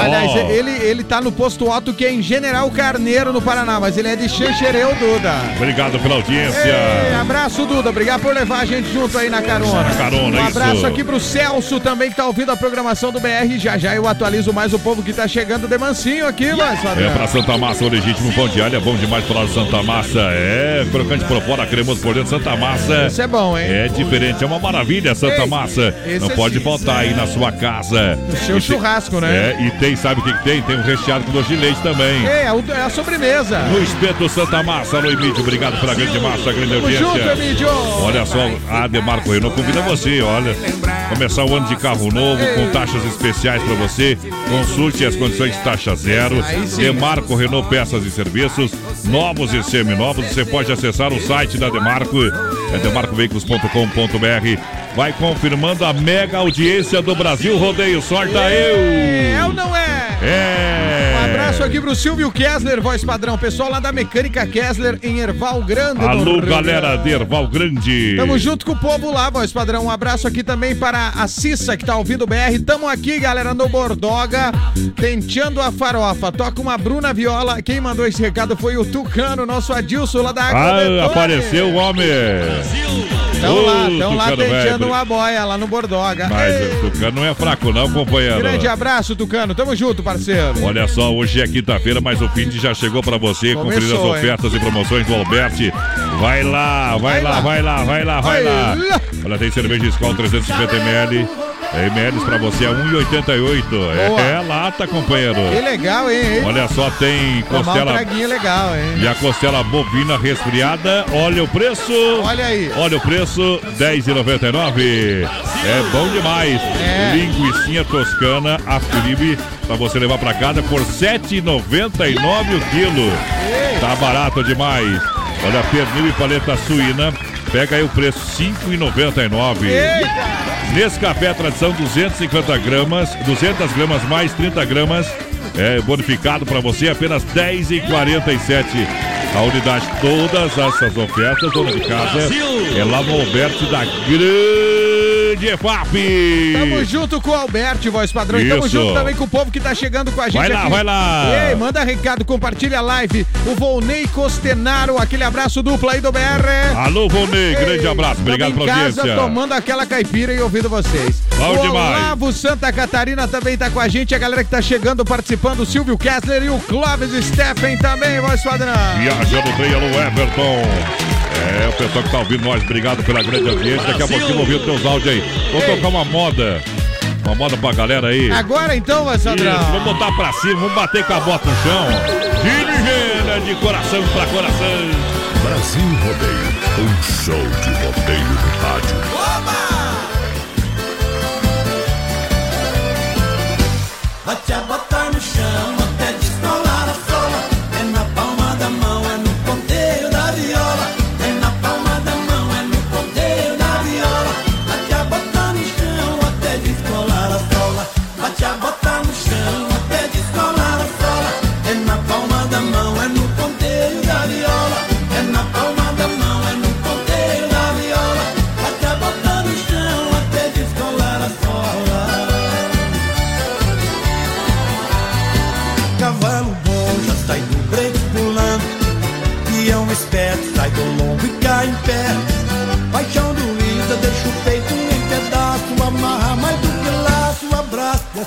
Aliás, ele, ele tá no posto Otto, que é em General Carneiro, no Paraná, mas ele é de Xanxerê, o Duda. Obrigado pela audiência. Ei, abraço, Duda. Obrigado por levar a gente junto aí na carona. Na carona, um isso. abraço aqui pro Celso também, que tá ouvindo a programação do BR. Já já eu atualizo mais o povo que tá chegando de mansinho aqui, mas É pra Santa Massa, o legítimo pão de alho, é bom demais para o Santa Massa. É, crocante por fora, cremoso por dentro, Santa Massa. Isso é bom, hein? É diferente, é uma maravilha, Santa Ei, Massa. Não é pode faltar aí na sua casa. No seu E tem- churrasco, né? É, e tem, sabe o que, que tem? Tem um recheado com doce de leite também. É, é a sobremesa. No espeto Santa Massa, alô Emílio, obrigado pela grande massa, grande audiência. junto, Emílio. Olha só, a Demarco Renault convida você, olha. Começar o ano de carro novo, com taxas especiais para você. Consulte as condições de taxa zero. Demarco Renault Peças e Serviços, novos e seminovos. Você pode acessar o site da Demarco, é demarcoveículos.com.br. Vai confirmando a mega audiência do Brasil Rodeio. Sorta eu! É ou não é? É! Aqui pro Silvio Kessler, voz padrão. Pessoal lá da Mecânica Kessler em Erval Grande. Alô, galera de Erval Grande. Tamo junto com o povo lá, voz padrão. Um abraço aqui também para a Cissa, que tá ouvindo o BR. Tamo aqui, galera, no Bordoga, tenteando a farofa. Toca uma Bruna Viola. Quem mandou esse recado foi o Tucano, nosso Adilson lá da Água Ah, apareceu o homem. Tão lá, Ô, tão lá velho. uma boia lá no Bordoga. Mas Ei, o Tucano não é fraco não, companheiro. grande abraço, Tucano. Tamo junto, parceiro. Olha só, hoje é quinta-feira, mas o fim de já chegou pra você. Conferir as Começou, hein? ofertas e promoções do Alberti. Vai lá, vai, Vai lá, lá. vai lá, vai lá, vai lá. Vai lá. Olha, tem cerveja Skol 350 É, ml pra você a 1,88. Boa. É, é lata, companheiro. Que legal, hein? Olha só, tem um costela traguinho legal, hein? e a costela bobina resfriada. Olha o preço. Olha aí. Olha o preço, R$10,99. É bom demais. É. Linguicinha toscana, a Felipe, pra você levar pra casa por R$7,99 o quilo. Tá barato demais. Olha, pernil e paleta suína. Pega aí o preço, R$5,99. Eita! Nesse café tradição 250 gramas, 200 gramas mais 30 gramas, é bonificado para você apenas 10,47 a unidade. Todas essas ofertas, dona de casa, é lá no Alberto da Grande EFAP. Tamo junto com o Alberto, voz padrão. E tamo Isso. junto também com o povo que tá chegando com a gente Vai lá, aqui. vai lá. Ei, manda recado, compartilha a live. O Volney Costenaro, aquele abraço duplo aí do BR. Alô, Volney, Ei, grande abraço, obrigado pela em casa audiência. tomando aquela caipira e ouvindo vocês. Bom o demais. Olavo Santa Catarina também tá com a gente, a galera que tá chegando, participando, o Silvio Kessler e o Clóvis Steffen também, voz padrão. Viajando trem, alô Everton. É, o pessoal que tá ouvindo nós, obrigado pela grande audiência. Daqui a pouquinho vou ouvir os teus áudios aí. Vou Ei. tocar uma moda. Uma moda pra galera aí. Agora então, padrão. Isso, vamos botar pra cima, vamos bater com a bota no chão. Dirigenda de coração pra coração. Brasil Rodeio, um show de rodeio no rádio. Bate a bota no chão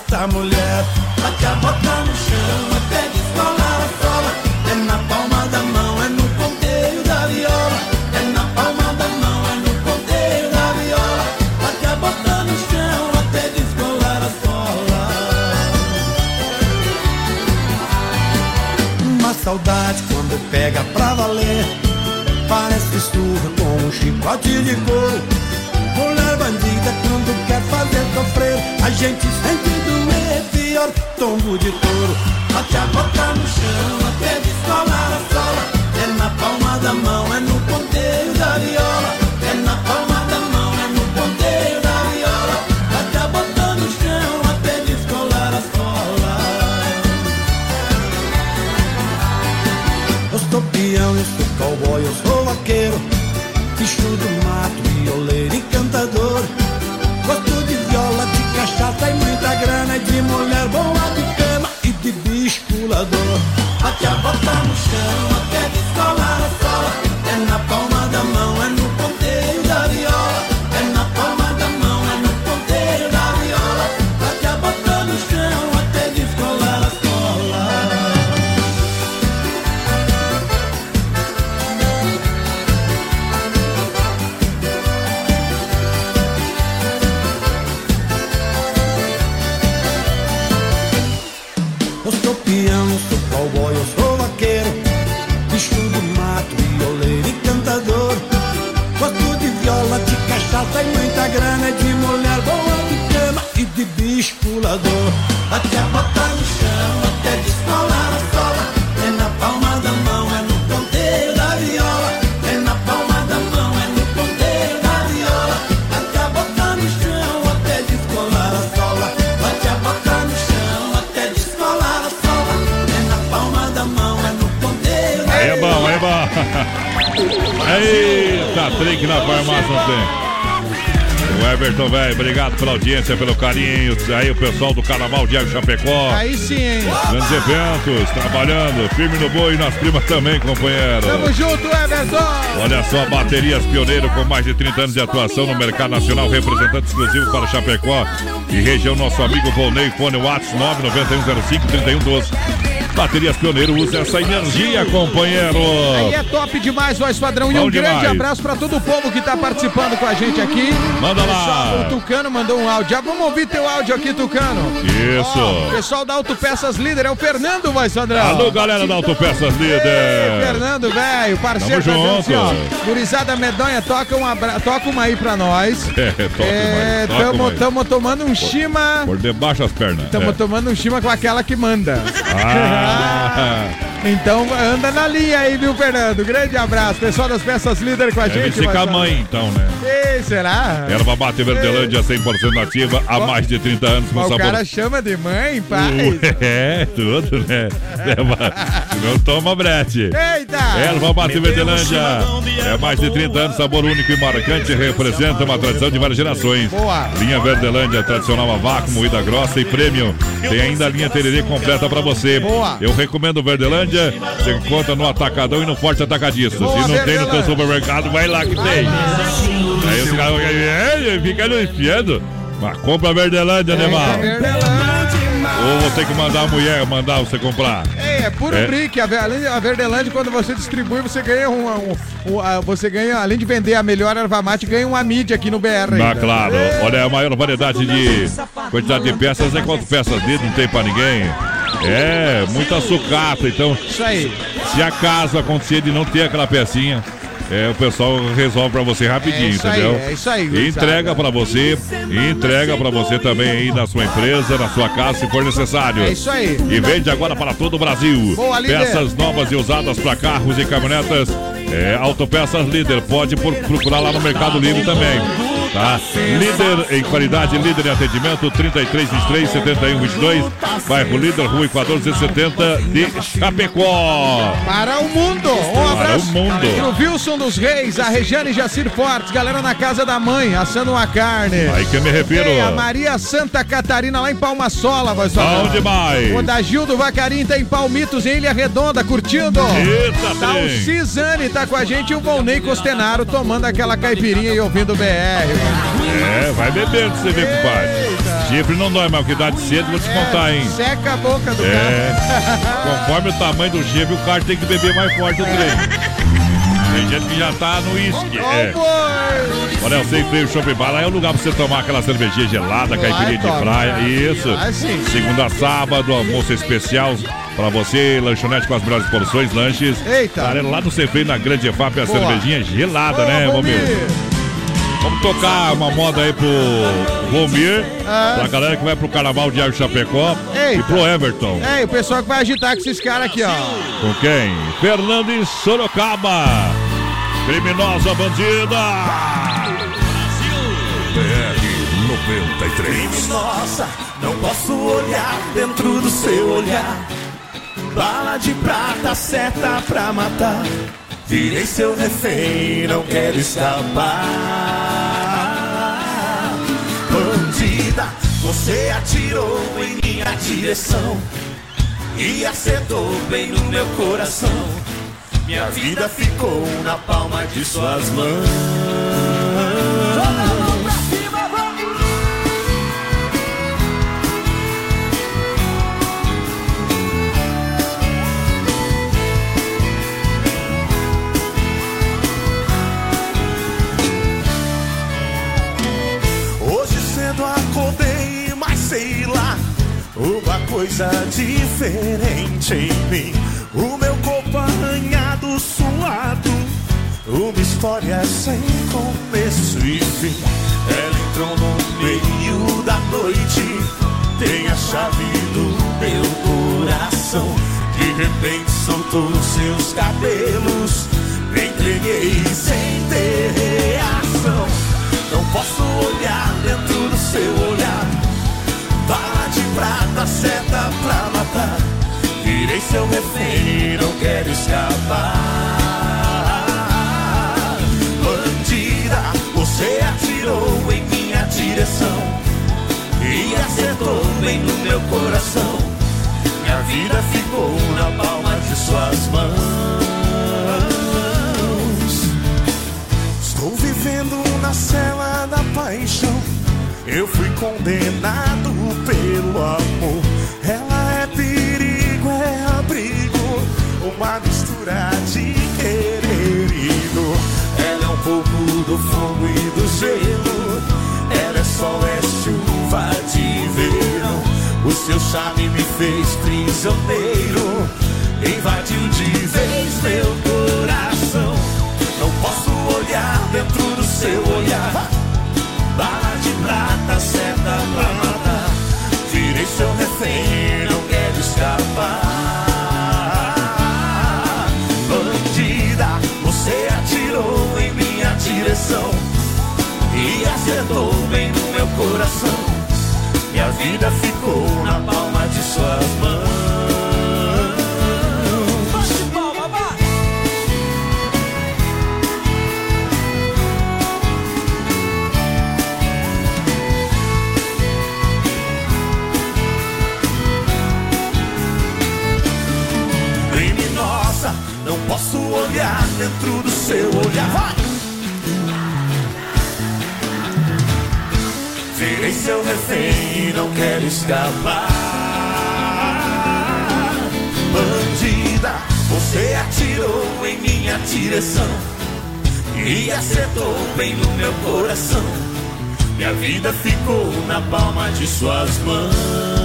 abraço dessa mulher. Bate a bota no chão até descolar a sola É na palma da mão, é no ponteio da viola. É na palma da mão, é no ponteio da viola. Bate a bota no chão até descolar a sola Uma saudade quando pega pra valer. Parece surra com um chicote de couro bandida quando quer fazer sofrer. A gente sente doer pior, tombo de touro. Bate a boca no chão até descolar a sola. É na palma da mão, é no ponteiro da viola. É na palma da mão, é no ponteiro da viola. Bate a boca no chão até descolar a sola. Eu sou peão, eu sou cowboy, eu sou vaqueiro. De e muita grana. De mulher boa de cama e de bicho pulador. Bate a bota no chão até descolar Obrigado pela audiência, pelo carinho. Aí o pessoal do Carnaval Diego Chapecó. Aí sim, hein? Grandes eventos, trabalhando, firme no boi e nas primas também, companheiro. Tamo junto, Everton! Olha só, baterias pioneiro com mais de 30 anos de atuação no mercado nacional, representante exclusivo para Chapecó e região. Nosso amigo Volney, fone Whats 991053112. Baterias pioneiro, usa essa energia, companheiro. Aí é top demais, voz padrão. E Bom um grande demais. abraço pra todo o povo que tá participando com a gente aqui. Manda lá. O Tucano mandou um áudio. Já vamos ouvir teu áudio aqui, Tucano. Isso. Pessoal da Autopeças Líder, é o Fernando, voz padrão. Alô, galera da Autopeças Ei, Líder. Fernando, velho, parceiro Tamo tá assim, junto. ó. Gurizada medonha, toca, um abra... toca uma aí pra nós. É, toca É, mais, toca tamo, tamo tomando um chima. Por debaixo das pernas. Tamo é. tomando um chima com aquela que manda. Ah, Então anda na linha aí, viu, Fernando? Grande abraço. Pessoal das peças líder com a deve gente. Marcelo. mãe, então, né? Ei, será? Erva mate Verdelândia 100% nativa há mais de 30 anos com o sabor. cara chama de mãe, pai. É, tudo, né? É, não toma brete. Eita! Erva Mate Verdelândia. É mais de 30 anos, sabor único e marcante, representa uma tradição de várias gerações. Boa. Linha Verdelândia, tradicional a vácuo, moída grossa e prêmio. Tem ainda a linha Tererê completa pra você. Boa. Eu recomendo Verdelândia. Você encontra no Atacadão e no Forte Atacadista. Boa, Se não tem no teu supermercado, vai lá que tem. Aí os caras é, fica no enfiando. Mas compra Verdelândia, né, mal? Ou vou ter que mandar a mulher mandar você comprar. Ei, é puro É. brick. A, a Verdelândia, quando você distribui, você ganha um. um- um- você ganha, além de vender a melhor erva mate, ganha uma mídia aqui no BR. Ainda. claro. Olha, a maior variedade de quantidade de peças é quanto peças dele, não tem pra ninguém. É, muita sucata. Então, Isso aí. se acaso acontecer de não ter aquela pecinha, é, o pessoal resolve pra você rapidinho, É isso aí, entendeu? é isso aí, entrega pra você, entrega pra você também aí na sua empresa, na sua casa, se for necessário. É isso aí. E vende agora para todo o Brasil. Boa. Peças novas e usadas para carros e caminhonetas. É, Autopeças Líder. Pode procurar lá no Mercado Livre também. Tá? Líder em qualidade, líder em atendimento, 33, 23, 71, 22. Bairro Líder, Rua Equador 270 de Chapecó. Para o mundo! Um Para abraço o mundo. pro Wilson dos Reis, a Regiane Jacir Fortes, galera na casa da mãe, assando uma carne. Aí que eu me refiro. Ei, a Maria Santa Catarina lá em Palma Sola, vai só. Bom demais. O da Gildo Vacarim tá em Palmitos, em Ilha Redonda, curtindo. Eita, Tá o trem. Cisane, tá com a gente e o Volney Costenaro tomando aquela caipirinha e ouvindo o BR. É, vai bebendo pra você ver, compadre. Chifre não dói, mas o que dá de cedo, vou te contar, hein? Seca a boca do É. cara. Conforme o tamanho do chifre, o cara tem que beber mais forte o trem. Tem gente que já tá no uísque. É. Olha, eu sei freio Shopping Bar, lá é o lugar pra você tomar aquela cervejinha gelada, caipirinha de praia. Isso. Segunda a sábado, almoço especial pra você, lanchonete com as melhores porções, lanches. Eita. Lá no Cefreio, na Grande EFAP, a cervejinha gelada, né? Valmir. Vamos tocar uma moda aí pro Romir, Ah. pra galera que vai pro Carnaval de Arte Chapecó Eita. e pro Everton. É, o pessoal que vai agitar com esses caras aqui, ó. Com quem? Fernando em Sorocaba. Criminosa bandida. BR 93. Nossa, não posso olhar dentro do seu olhar. Bala de prata, seta pra matar. Virei seu refém, não quero escapar. Bandida, você atirou em minha direção e acertou bem no meu coração. Minha vida ficou na palma de suas mãos. Coisa diferente em mim. O meu corpo arranhado, suado, uma história sem começo e fim. Ela entrou no meio da noite, tem a chave do meu coração. De repente soltou seus cabelos, me entreguei sem ter reação. Não posso olhar dentro do seu olhar. Bala de prata, seta pra matar. Virei seu refém, não quero escapar. Bandida, você atirou em minha direção e acertou bem no meu coração. Minha vida ficou na palma de suas mãos. Estou vivendo na cela da paixão. Eu fui condenado pelo amor. Ela é perigo, é abrigo, uma mistura de querer dor. Ela é um pouco do fogo e do gelo. Ela é sol, é chuva de verão. O seu charme me fez prisioneiro. Invadiu de vez meu coração. Não posso olhar dentro do seu olhar. Prata, seta pra matar. Virei seu refém, não quero escapar. Bandida, você atirou em minha direção e acertou bem no meu coração. Minha vida ficou na palma de suas mãos. Dentro do seu olhar. Vai! Virei seu refém e não quero escapar. Bandida, você atirou em minha direção e acertou bem no meu coração. Minha vida ficou na palma de suas mãos.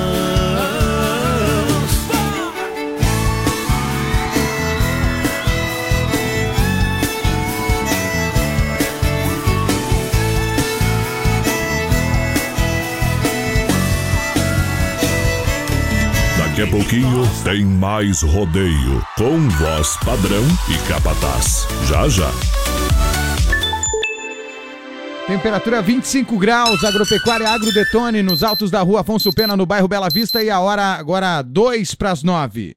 Daqui a pouquinho tem mais rodeio com voz padrão e capataz. Já já. Temperatura 25 graus, agropecuária Agrodetone, nos altos da rua Afonso Pena, no bairro Bela Vista, e a hora agora 2 para as 9.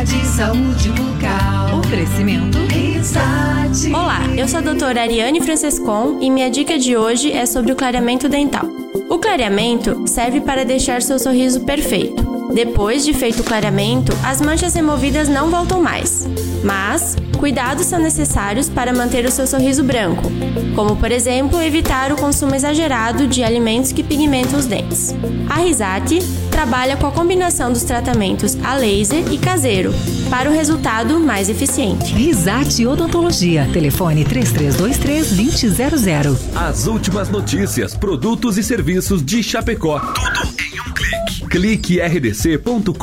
Dica de saúde bucal. Oferecimento Risate. Olá, eu sou a doutora Ariane Francescon e minha dica de hoje é sobre o clareamento dental. O clareamento serve para deixar seu sorriso perfeito. Depois de feito o clareamento, as manchas removidas não voltam mais. Mas, cuidados são necessários para manter o seu sorriso branco, como por exemplo evitar o consumo exagerado de alimentos que pigmentam os dentes. A Risate trabalha com a combinação dos tratamentos a laser e caseiro para o resultado mais eficiente. Risate Odontologia. Telefone 3323-2000. As últimas notícias, produtos e serviços de Chapecó. Tudo um clique. Rdc.com.br.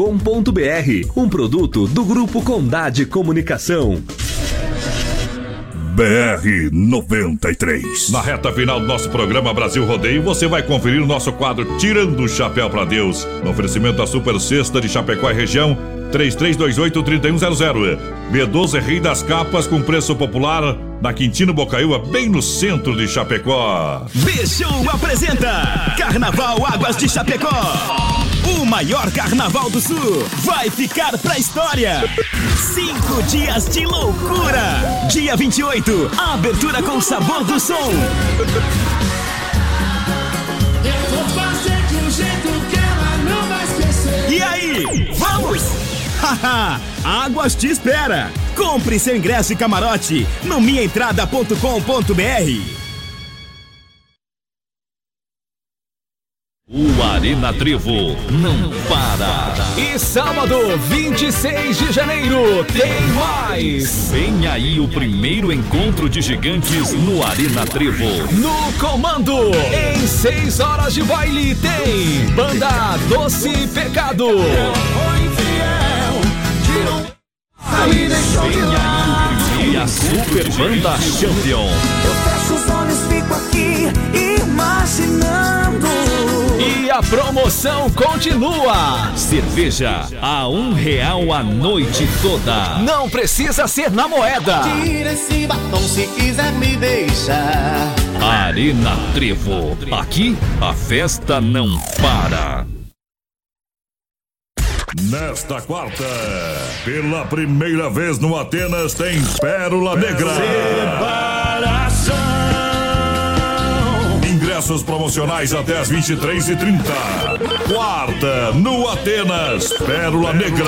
Um produto do Grupo Condade Comunicação. BR 93. Na reta final do nosso programa Brasil Rodeio, você vai conferir o nosso quadro Tirando o Chapéu para Deus. No oferecimento da Super Sexta de Chapecó e região, 3328-3100. B12 é Rei das Capas com preço popular na Quintino Bocaiúva, bem no centro de Chapecó. B-Show apresenta Carnaval Águas de Chapecó. O maior carnaval do sul vai ficar pra história. Cinco dias de loucura. Dia 28, abertura com sabor do som. Eu vou fazer de um jeito que ela não vai esquecer. E aí, vamos? Haha, Águas te espera. Compre seu ingresso e camarote no minhaentrada.com.br. O Arena Trevo não para. E sábado, 26 de janeiro, tem mais. Vem aí o primeiro encontro de gigantes no Arena Trevo. No comando, em 6 horas de baile, tem Banda Doce Pecado. Vem aí e a Super Banda Champion. Eu fecho os olhos, fico aqui imaginando. E a promoção continua. Cerveja a um real a noite toda. Não precisa ser na moeda. Tira esse batom se quiser me deixar. Arena Trevo. Aqui a festa não para. Nesta quarta, pela primeira vez no Atenas, tem Pérola Negra. Ingressos promocionais até as 23h30. Quarta, no Atenas, Pérola Negra.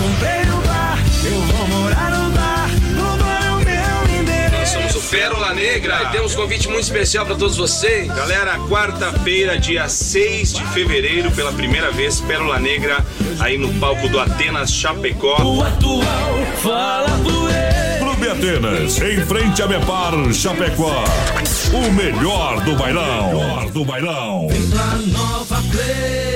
Comprei o bar, eu vou morar no bar. No bar é o meu endereço. Nós somos o Pérola Negra e temos um convite muito especial para todos vocês. Galera, quarta-feira, dia 6 de fevereiro, pela primeira vez, Pérola Negra, aí no palco do Atenas Chapecó. O atual fala por ele. Clube Atenas, em frente a Mepar, Chapecó. O melhor do bailão. Melhor do bailão. Nova Play.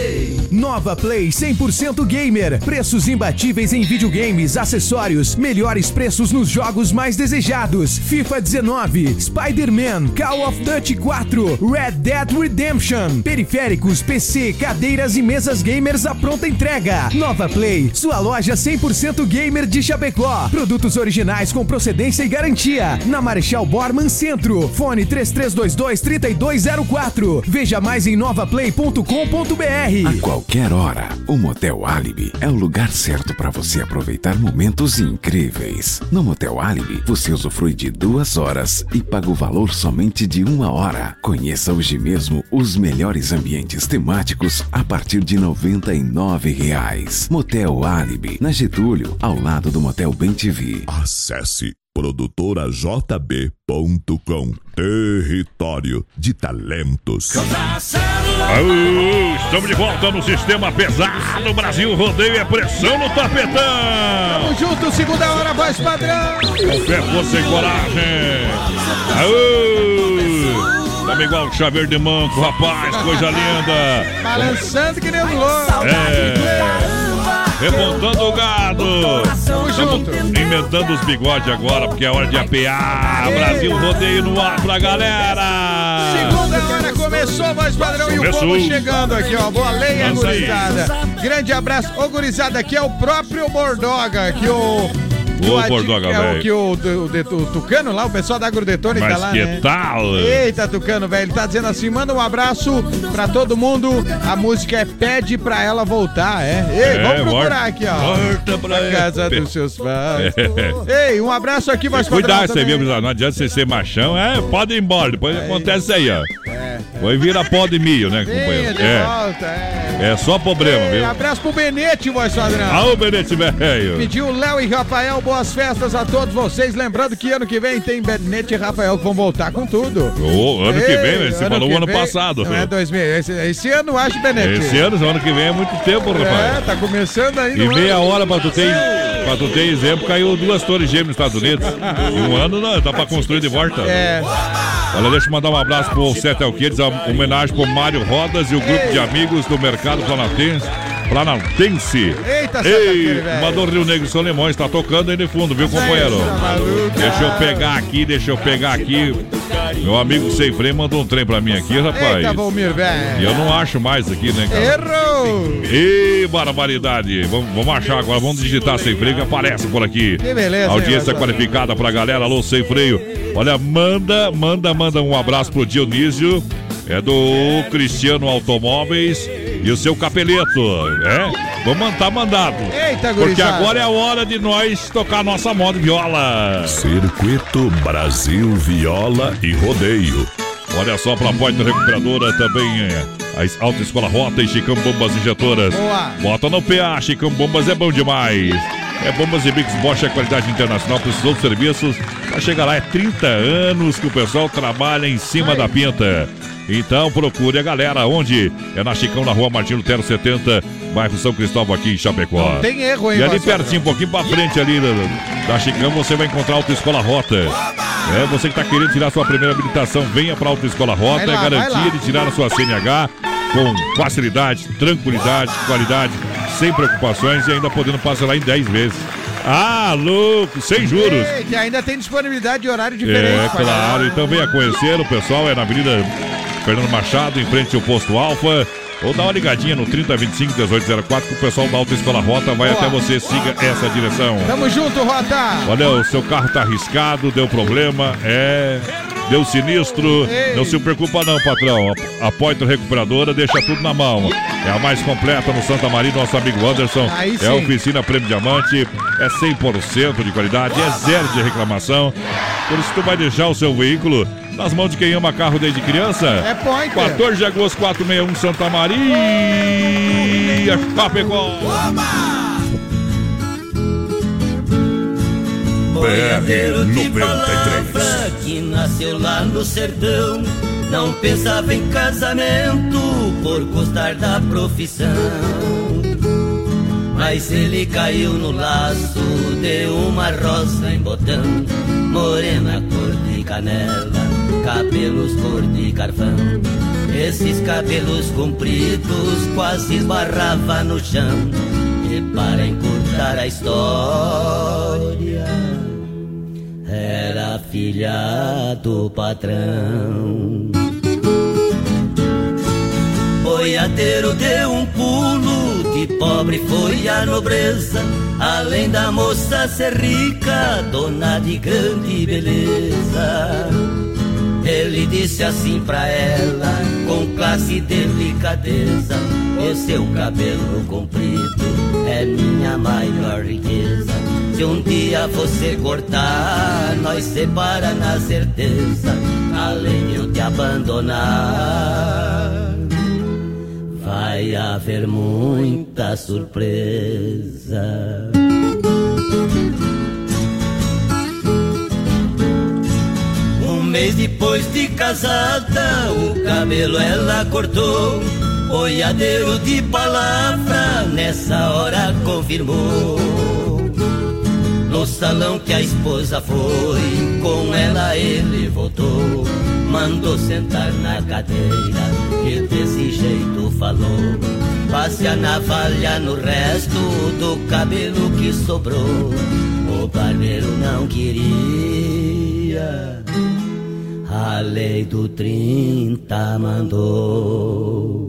Nova Play 100% gamer. Preços imbatíveis em videogames, acessórios, melhores preços nos jogos mais desejados. FIFA 19, Spider-Man, Call of Duty 4, Red Dead Redemption. Periféricos, PC, cadeiras e mesas gamers à pronta entrega. Nova Play, sua loja 100% gamer de Chapecó. Produtos originais com procedência e garantia. Na Marechal Borman Centro. Fone 3322-3204. Veja mais em novaplay.com.br. A qualquer hora, o Motel Alibi é o lugar certo para você aproveitar momentos incríveis. No Motel Alibi, você usufrui de duas horas e paga o valor somente de uma hora. Conheça hoje mesmo os melhores ambientes temáticos a partir de 99 reais. Motel Alibi, na Getúlio, ao lado do Motel Bem TV. Acesse produtorajb.com Território de talentos. Aô, estamos de volta no sistema pesado. Brasil rodeio é pressão no tapetão. Tamo junto, segunda hora, voz padrão. Com fé, força e coragem. Aô, tamo igual o chaveiro de manco, rapaz, coisa linda. Balançando que nem um louco. É. Remontando o gado. Tamo junto. Inventando os bigodes agora, porque é hora de apear. Brasil rodeio no ar pra galera. Segunda hora começou, voz padrão, e o Começou. povo chegando aqui, ó. Boa aí. gurizada. Grande abraço. Ô, gurizada, aqui é o próprio Bordoga, que o... Bordoga, é o velho. que o, o, o- o Tucano lá, o pessoal da Agrodetônica Mas lá, que né? tal? Eita, Tucano, velho. Ele tá dizendo assim: manda um abraço pra todo mundo. A música é Pede pra ela voltar, é? Ei, É, vamos procurar aqui, ó. volta pra casa dos seus pais. É. Ei, um abraço aqui, voz Cuidado, você viu, não adianta você ser machão, é, pode ir embora, depois acontece isso aí, ó. É. Foi vira pó de milho, né, companheiro? de É. volta, é. É só problema, Ei, viu? abraço pro Benete, voz padrão. Alô, Benete velho. Pediu Léo e Rafael, boas festas a todos vocês. Lembrando que ano que vem tem Benete e Rafael que vão voltar com tudo. Ô, ano que Ei, vem, né? Você falou que o ano vem- passado. Não é 2000, esse, esse ano acho, Benete. Esse ano, ano que vem é muito tempo, É, rapaz. tá começando aí. E meia ano. hora pra tu ter, pra tu ter exemplo, caiu duas torres gêmeas nos Estados Unidos. E um ano não, dá pra construir de volta. É. Olha, deixa eu mandar um abraço pro Sete uma homenagem pro Mário Rodas e o grupo de amigos do Mercado Planatense. Planatense. Eita, Ei, mandou Rio Negro e São Lemões, tá tocando aí no fundo, viu, companheiro? Deixa eu pegar aqui, deixa eu pegar aqui. Meu amigo Sem Freio mandou um trem pra mim aqui, rapaz. Eita, Valmir, E velho. eu não acho mais aqui, né, cara? Errou! Ê, barbaridade! Vamos, vamos achar agora, vamos digitar sem freio que aparece por aqui. Que beleza, Audiência hein, qualificada pra galera, alô, sem freio. Olha, manda, manda, manda um abraço pro Dionísio. É do Cristiano Automóveis e o seu capeleto, é? Vamos mandar mandado. Eita, Porque gurizada. agora é a hora de nós tocar nossa moda viola. Circuito Brasil Viola e Rodeio. Olha só, pra Poitra Recuperadora também é a Autoescola Rota e Chicão Bombas Injetoras. Boa. Bota no PA, Chicão Bombas é bom demais. É Bombas e Mix Bosch, é qualidade internacional, precisou de serviços. Pra chegar lá, é 30 anos que o pessoal trabalha em cima da pinta. Então procure a galera, onde? É na Chicão, na rua Martin Lutero 70, bairro São Cristóvão, aqui em Chapecó. Não tem erro, hein, E ali pertinho, um pouquinho pra frente ali da, da Chicão, você vai encontrar a Autoescola Rota. É, você que tá querendo tirar sua primeira habilitação, venha pra Autoescola Rota, lá, é lá. garantia de tirar a sua CNH com facilidade, tranquilidade, qualidade, sem preocupações e ainda podendo parcelar em 10 vezes. Ah, louco, sem juros. Ei, que ainda tem disponibilidade de horário diferente. É, claro. Então venha conhecer o pessoal, é na Avenida Fernando Machado, em frente ao Posto Alfa. Ou dá uma ligadinha no 3025 1804 que o pessoal da Autoescola Rota vai Boa. até você. Siga essa direção. Tamo junto, Rota. Olha, o seu carro tá arriscado, deu problema, é. Deu sinistro. Ei. Não se preocupa não, patrão. A, a Poitra Recuperadora deixa tudo na mão. É a mais completa no Santa Maria, nosso amigo Anderson. Aí É a oficina Prêmio Diamante. É 100% de qualidade, é zero de reclamação. Por isso tu vai deixar o seu veículo nas mãos de quem ama carro desde criança. É Pointer. 14 de agosto, 461 Santa Maria. Chapecó. Boiadeiro de 93. palavra que nasceu lá no sertão. Não pensava em casamento por gostar da profissão. Mas ele caiu no laço de uma rosa em botão. Morena cor de canela, cabelos cor de carvão. Esses cabelos compridos quase esbarrava no chão. E para encurtar a história era filha do patrão. Boiadeiro deu um pulo, de pobre foi a nobreza. Além da moça ser rica, dona de grande beleza. Ele disse assim pra ela, com classe e delicadeza: E seu cabelo comprido é minha maior riqueza. Se um dia você cortar, nós separa na certeza, além de eu te abandonar. Vai haver muita surpresa. Um mês depois de casada, o cabelo ela cortou. Boiadeiro de palavra, nessa hora confirmou. No salão que a esposa foi, com ela ele voltou. Mandou sentar na cadeira e desse jeito falou. Passe a navalha no resto do cabelo que sobrou. O barbeiro não queria. A lei do 30 mandou.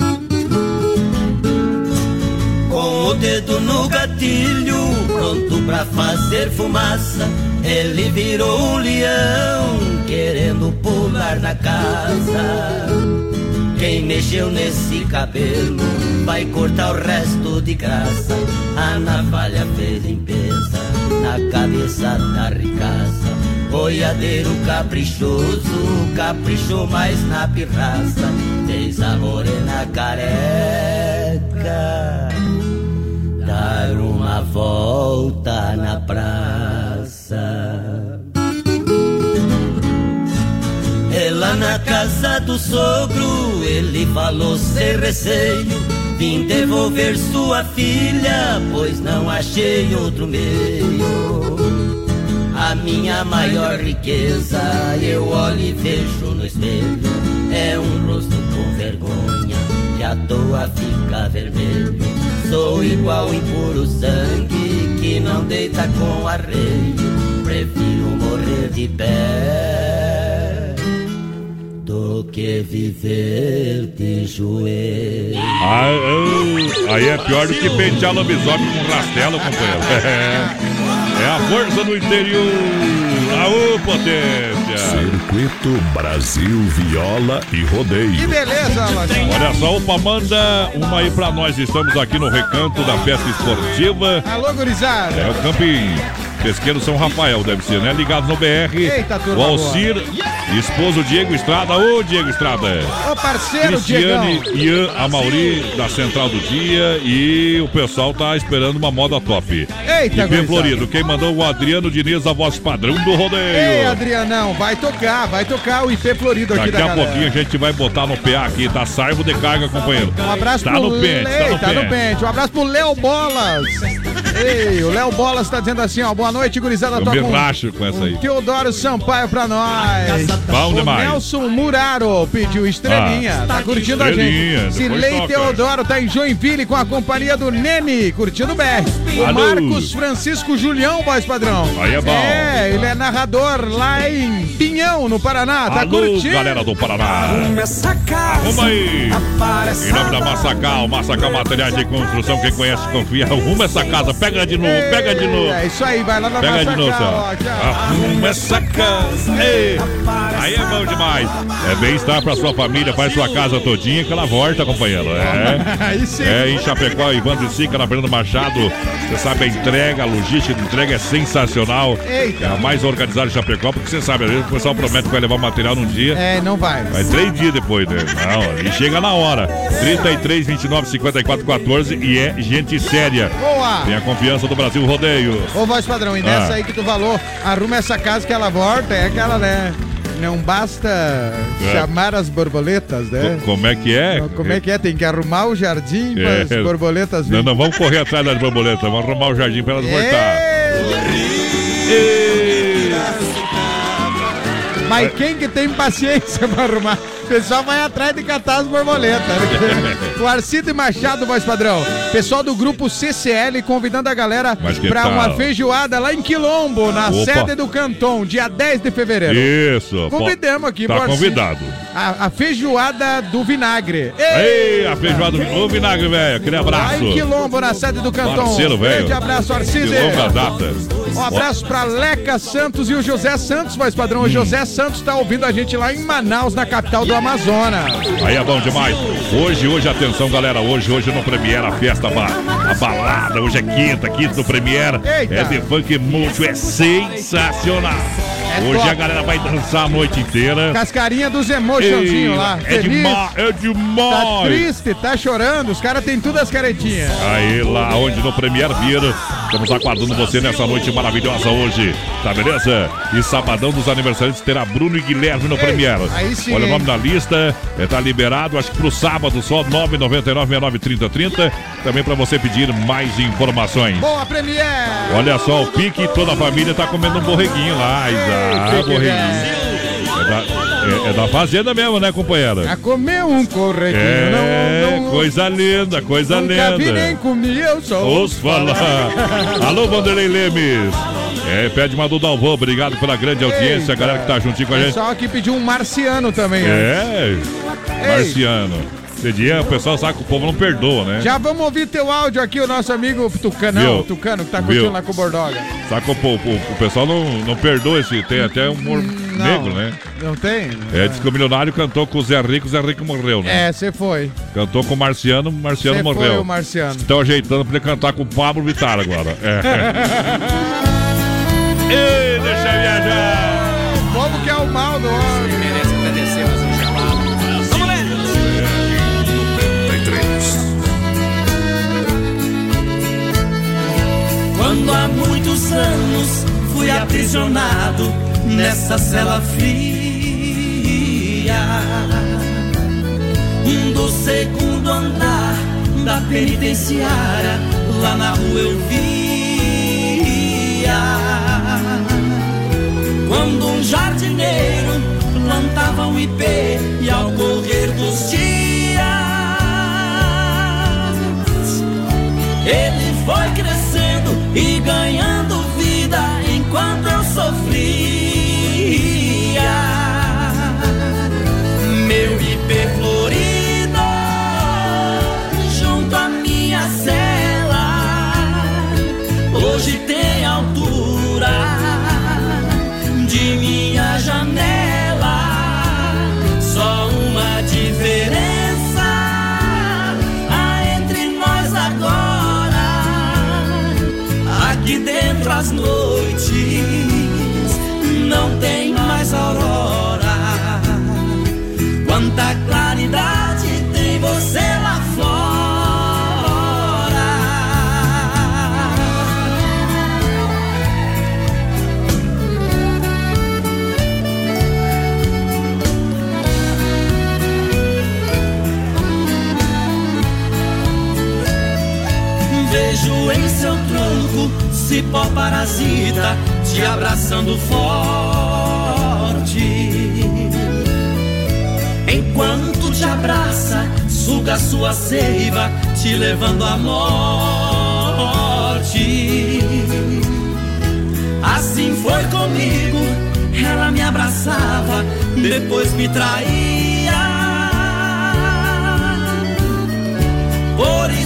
O dedo no gatilho, pronto pra fazer fumaça, ele virou um leão, querendo pular na casa. Quem mexeu nesse cabelo vai cortar o resto de graça. A navalha fez limpeza na cabeça da ricaça. Boiadeiro caprichoso, caprichou mais na pirraça, fez a morena careca dar uma volta na praça. E lá na casa do sogro, ele falou sem receio. Vim devolver sua filha, pois não achei outro meio. A minha maior riqueza, eu olho e vejo no espelho. É um rosto com vergonha, que à toa fica vermelho. Sou igual em puro sangue, que não deita com arreio. Prefiro morrer de pé do que viver de joelho. Ah, ah, aí é pior do que pentear lobisomem com rastelo, companheiro. É, é a força do interior. Aô, potência. Circuito Brasil Viola e Rodeio. Que beleza. Olha só, opa, manda uma aí pra nós. Estamos aqui no recanto da festa esportiva. Alô, gurizada. É o Camping Pesqueiro São Rafael, deve ser, né? Ligado no BR. Eita, o Alcir, esposo Diego Estrada. Ô, Diego Estrada. Ô, parceiro, Cristiane, Diegão. Ian, Amauri, da Central do Dia. E o pessoal tá esperando uma moda top. Eita, IP gurizada. Florido. Quem mandou o Adriano Diniz, a voz padrão do rodeio. Ei, Adrianão, vai tocar, vai tocar o IP Florido aqui Daqui da a galera. pouquinho a gente vai botar no PA aqui, tá? Sarvo de carga, companheiro. Um abraço tá pro no pente, tá no tá pente. Um abraço pro Léo Bolas. Ei, o Léo Bolas tá dizendo assim, ó. Boa noite, gurizada. Eu me racho com essa aí. Teodoro Sampaio pra nós. Bom o demais. Nelson Muraro pediu estrelinha. Ah, tá curtindo a gente. Silei toca. Teodoro tá em Joinville com a companhia do Nene, curtindo o BR. O Alô. Marcos Francisco Julião, voz padrão. Aí é bom. É, ele é narrador lá em Pinhão, no Paraná. Tá Alô, curtindo. galera do Paraná. Arruma aí. Em nome da Massacal, Massacal Materiais de Construção, quem conhece, confia. Arruma essa casa, pega de novo, pega de novo. É isso aí, vai lá na Pega de novo, casa, Sal. ó, tchau. Arruma essa casa. Ei, aí é bom demais. É bem-estar pra sua família, faz sua casa todinha que ela volta, companheiro. É. É, em Chapecó, Ivandro Sica, na Fernando Machado. Você sabe, a entrega, a logística de entrega é sensacional. É a mais organizada de Chapecó, porque você sabe, às vezes o pessoal promete que vai levar o material num dia. É, não vai. Vai três dias depois, né? Não, e chega na hora. 33, 29, 54, 14 e é gente séria. Boa! Tem a confiança do Brasil Rodeio. Ô, voz padrão, e nessa Ah. aí que tu falou, arruma essa casa que ela volta, é aquela, né? Não basta É. chamar as borboletas, né? Co- Como é que é? Como é que é? Tem que arrumar o jardim para as É. borboletas Não, virem. não vamos correr atrás das borboletas, vamos arrumar o jardim pra elas voltar. Mas quem que tem paciência pra arrumar? O pessoal vai atrás de catar as borboletas. o Arcido e Machado, voz padrão. Pessoal do grupo CCL convidando a galera tal? uma feijoada lá em Quilombo, na Opa. sede do Canton, dia 10 de fevereiro. Isso. Convidamos aqui, Tá convidado. A, a feijoada do vinagre. Ei, a feijoada do vinagre, velho. Aquele abraço. em Quilombo, na sede do Canton. Parceiro, velho. Grande abraço, Arcide. De longa data. Um abraço pra Leca Santos e o José Santos, voz padrão. Hum. O José Santos tá ouvindo a gente lá em Manaus, na capital do Amazonas. Aí é bom demais. Hoje, hoje, atenção, galera. Hoje, hoje no Premiere, a festa, ba- a balada. Hoje é quinta, quinta do Premiere. É de funk múltiplo, é sensacional. É hoje top. a galera vai dançar a noite inteira. Cascarinha dos emotionzinhos lá. É feliz. demais, é demais. Tá triste, tá chorando. Os caras têm tudo as caretinhas. Aí lá onde no Premier Vira, estamos aguardando você nessa noite maravilhosa hoje, tá beleza? E sabadão dos aniversariantes terá Bruno e Guilherme no Ei, Premier. Olha o nome da lista, é, tá liberado, acho que pro sábado só 999 30 30 Também para você pedir mais informações. Boa, Premier! Olha só, o Pique, toda a família tá comendo um borreguinho lá. Ah, Pique, borreguinho. É da, é- é da fazenda mesmo, né, companheira? A comer um corretinho. É, não, não, coisa linda, coisa nunca linda. nem comi, eu sou. Ouço falar. Alô, Vanderlei Lemes. É, pede Madu Dalvão, obrigado pela grande audiência, a galera que tá juntinho com a gente. Pessoal que pediu um marciano também. É, Marciano. Dia o pessoal sabe que o povo não perdoa, né? Já vamos ouvir teu áudio aqui, o nosso amigo Tucanão, Viu? o Tucano, que tá curtindo lá com o Bordoga. Sabe que o, o- o pessoal não, não perdoa esse. Tem até humor negro, né? Não tem? É, diz que o milionário cantou com o Zé Rico, o Zé Rico morreu, né? É, você foi. Cantou com o Marciano, o Marciano Cê morreu. foi o Marciano. Estão ajeitando pra ele cantar com o Pablo Vittar agora. É. Ei, deixa viajar! mal do homem. Quando há muitos anos fui aprisionado nessa cela fria. Do segundo andar da penitenciária lá na rua eu via. Quando um jardineiro plantava um ipê e ao correr dos dias ele foi crescendo e ganhando cipó parasita te abraçando forte. Enquanto te abraça, suga sua seiva, te levando à morte. Assim foi comigo, ela me abraçava, depois me traía. Por isso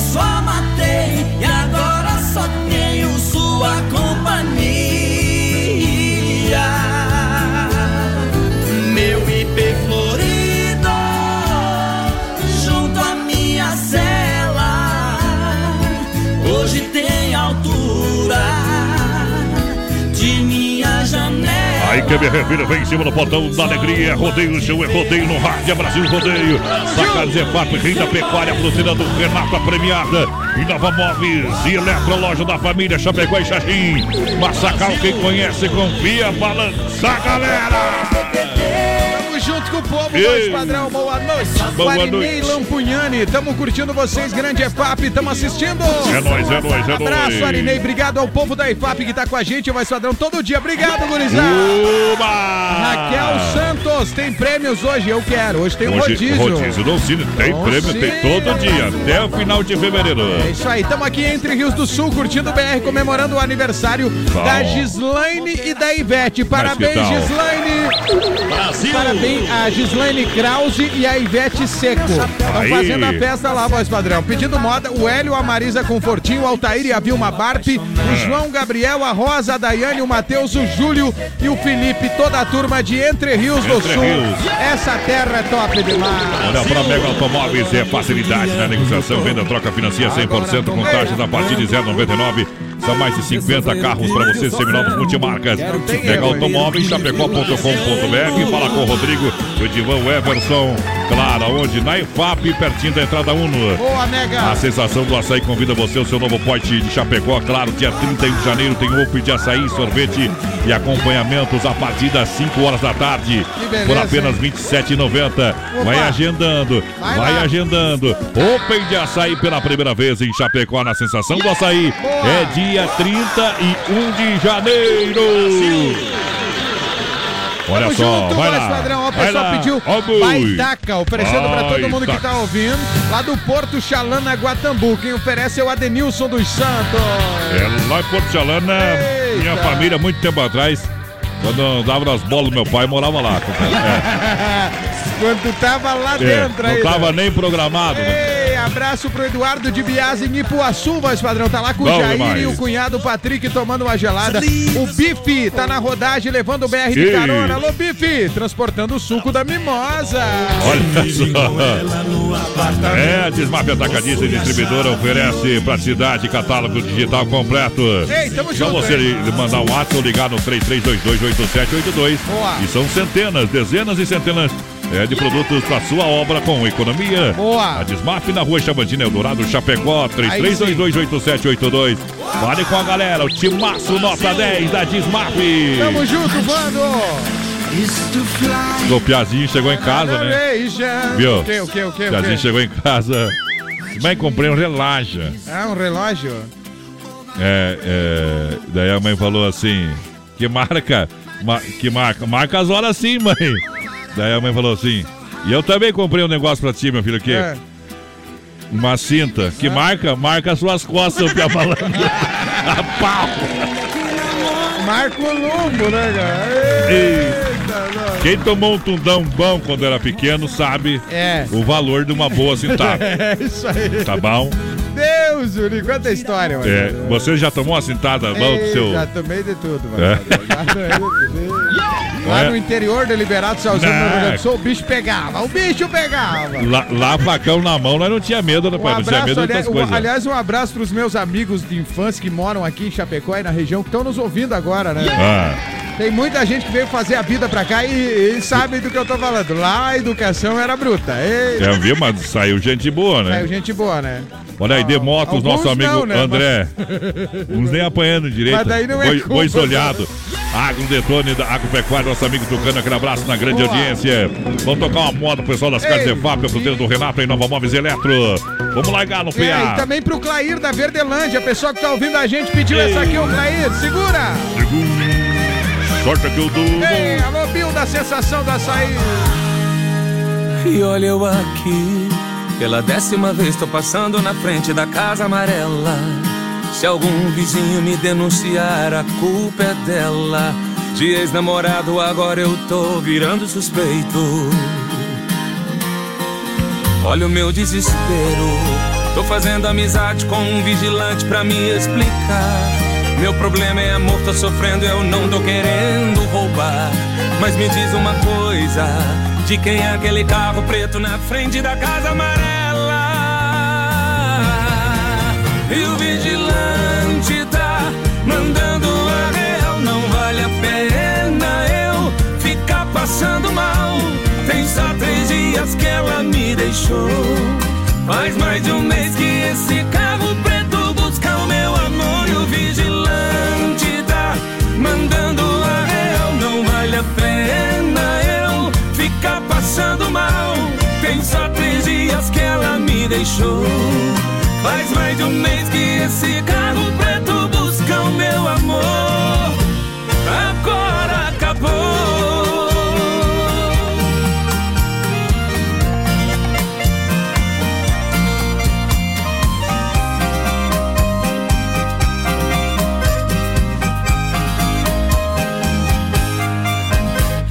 Me revira, vem em cima do portão da alegria. Rodeio no chão, é rodeio no rádio, é Brasil Rodeio. Sacados EFAP, Renda Pecuária, Cruzeira do Renato, a premiada. E Nova Móveis e Eletroloja da família Chapecó e Xaxim. Massacal, quem conhece, confia, balança, galera. Tamo junto com o povo, Ei. padrão. Boa noite. Boa Marinei noite. Lampugnani, tamo curtindo vocês, grande EFAP, tamo assistindo. É nóis, é nóis, é nóis. Abraço, Arinei. Obrigado ao povo da EFAP que tá com a gente, voz padrão, todo dia. Obrigado, gurizada. Raquel Santos, tem prêmios hoje, eu quero. Hoje tem um Hoje, rodízio. rodízio do Cine. Tem prêmio, tem todo dia, até o final de fevereiro. É isso aí, estamos aqui entre Rios do Sul, curtindo o BR, comemorando o aniversário Bom. da Gislaine e da Ivete. Parabéns? Gislaine! Brasil! Parabéns a Gislaine Krause e a Ivete Seco. Estão fazendo a festa lá, voz padrão. Pedindo moda, o Hélio, a Marisa Confortinho, o Altair e a Vilma Barpe, o João Gabriel, a Rosa, a Daiane, o Matheus, o Júlio e o Felipe, toda a turma de Entre Rios do Entre Sul. Rios. Essa terra é top demais. Olha, para Mega Automóveis é facilidade na negociação, venda, troca, financia 100% com taxas a partir de 0,99. São mais de 50 carros para você, seminovos multimarcas. Mega Automóveis, chapecó.com.br. Fala com o Rodrigo, o Edivan o Everson. Claro, onde? Na EFAP, pertinho da entrada Uno. Boa, Mega. A sensação do açaí convida você ao seu novo pote de Chapecó. Claro, dia 31 de janeiro tem open de açaí, sorvete e acompanhamentos a partir das 5 horas da tarde. Beleza, por apenas? R$ 27,90. Vai agendando, Vai vai, agendando. Open de açaí pela primeira vez em Chapecó, na sensação do açaí. Boa. É dia 31 de janeiro. Olha Tamo só, junto, vai lá. padrão. Ó, O pessoal lá. pediu Ó. Baitaca, oferecendo pra todo mundo que tá ouvindo. Lá do Porto Xalana, Guatambu. Quem oferece é o Adenilson dos Santos. É lá em Porto minha Eita. família, muito tempo atrás, quando eu dava nas bolas meu pai, morava lá. É, Quando tava lá é, dentro aí. não tava nem programado. Ei, abraço pro Eduardo de Biase em Ipuaçu, voz padrão. Tá lá com o Bom Jair demais. e o cunhado Patrick tomando uma gelada. O Bife tá na rodagem levando o BR de carona. Alô, Bife, transportando o suco da mimosa. Olha só. É, Desmap Atacadista e Distribuidora oferece praticidade, catálogo digital completo. Ei, tamo Só junto, você hein? mandar um WhatsApp ou ligar no 33228782. Boa. E são centenas, dezenas e centenas é, de produtos para sua obra com economia. Boa. A Desmap na rua Chavantina Eldorado, Chapecó, Aí 33228782. Fale com a galera, o timaço nota 10 da Desmap. Tamo junto, Vando. O Piazinho chegou em casa, né? Viu? O que, o que, o que? o Piazinho chegou em casa. Mãe, comprei um relógio. Ah, um relógio? É, é, daí a mãe falou assim: Que marca? Ma- que marca? Marca as horas sim, mãe. Daí a mãe falou assim: E eu também comprei um negócio pra ti, meu filho, o quê? É. Uma cinta. Que marca? Marca as suas costas, seu malandro. A pau! Marco Lumbo, né, cara? Eita. Quem tomou um tundão bom quando era pequeno sabe É. o valor de uma boa cintada. É isso aí. Tá bom? Deus, Yuri, quanta história, mano. É, você já tomou uma cintada bom do seu. Já tomei de tudo, mano. É. Já tomei de tudo. Lá É. no interior do Liberato Salzano, no Não. Rio Grande do Sul, o bicho pegava. O bicho pegava. Lá, lá, facão na mão, nós não tinha medo, né, Um pai? Não tinha medo de aliás, um- coisas. aliás, um abraço pros meus amigos de infância que moram aqui em Chapecó e na região, que estão nos ouvindo agora, né? Ah. Tem muita gente que veio fazer a vida pra cá e, e sabe do que eu tô falando. Lá a educação era bruta. Ei, É, viu? Mas saiu gente boa, né? Saiu gente boa, né? Olha aí, Demotos, Alguns nosso amigo não, né? André. Uns nem apanhando direito. Mas daí não é Boi- Boi solhado. Agro Detone da Agropecuária, nosso amigo Tucano, aquele abraço na grande Boa. audiência. Vamos tocar uma moda pro pessoal das carnes Ei. EFAP, a fruteira do Renato em Nova Móveis Eletro. Vamos largar no É, e PA. também pro Clair da Verdelândia, a pessoa que tá ouvindo a gente pediu Ei. essa aqui, ô Clair, segura! Sorte que eu dou. Ei, alô, Bill da sensação do açaí. E olha eu aqui, pela décima vez tô passando na frente da casa amarela. Se algum vizinho me denunciar, a culpa é dela. De ex-namorado, agora eu tô virando suspeito. Olha o meu desespero. Tô fazendo amizade com um vigilante pra me explicar. Meu problema é amor, tô sofrendo, eu não tô querendo roubar. Mas me diz uma coisa: de quem é aquele carro preto na frente da casa amarela? E o vigilante tá mandando a real, não vale a pena eu ficar passando mal. Tem só três dias que ela me deixou. Faz mais de um mês que esse carro passando mal. Tem só três dias que ela me deixou. Faz mais de um mês que esse carro preto busca o meu amor. Agora acabou.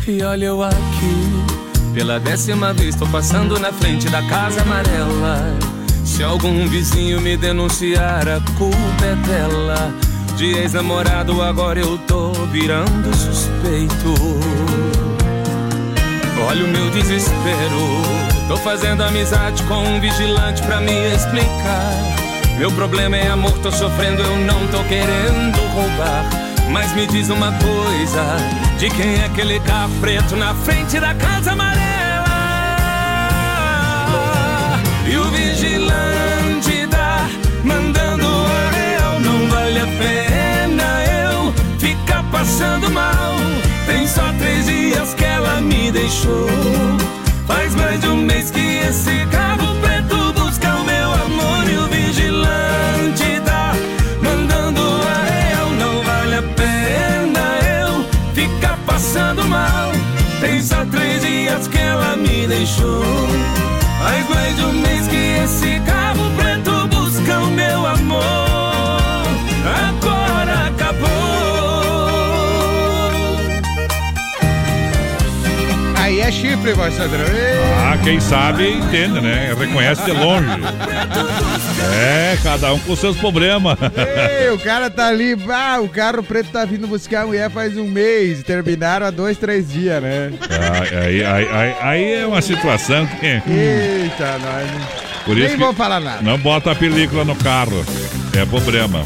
E olha eu aqui, pela décima vez tô passando na frente da casa amarela. Se algum vizinho me denunciar, a culpa é dela. De ex-namorado, agora eu tô virando suspeito. Olha o meu desespero. Tô fazendo amizade com um vigilante pra me explicar. Meu problema é amor, tô sofrendo, eu não tô querendo roubar. Mas me diz uma coisa: de quem é aquele carro preto na frente da casa amarela? E o vigilante tá mandando a real. Não vale a pena eu ficar passando mal. Tem só três dias que ela me deixou. Faz mais de um mês que esse carro preto deixou. Faz mais de um mês que esse carro preto busca o meu amor. Agora acabou. Aí é chifre, voz padrão. Ei, Ah, Ah, quem sabe entende, né? Reconhece de longe. É, cada um com seus problemas. Ei, o cara tá ali, ah, o carro preto tá vindo buscar a mulher faz um mês. Terminaram há dois, três dias, né? Ah, aí, aí, aí, aí é uma situação que. Eita, nós. Por Nem isso que vou falar nada. Não bota a película no carro. É problema.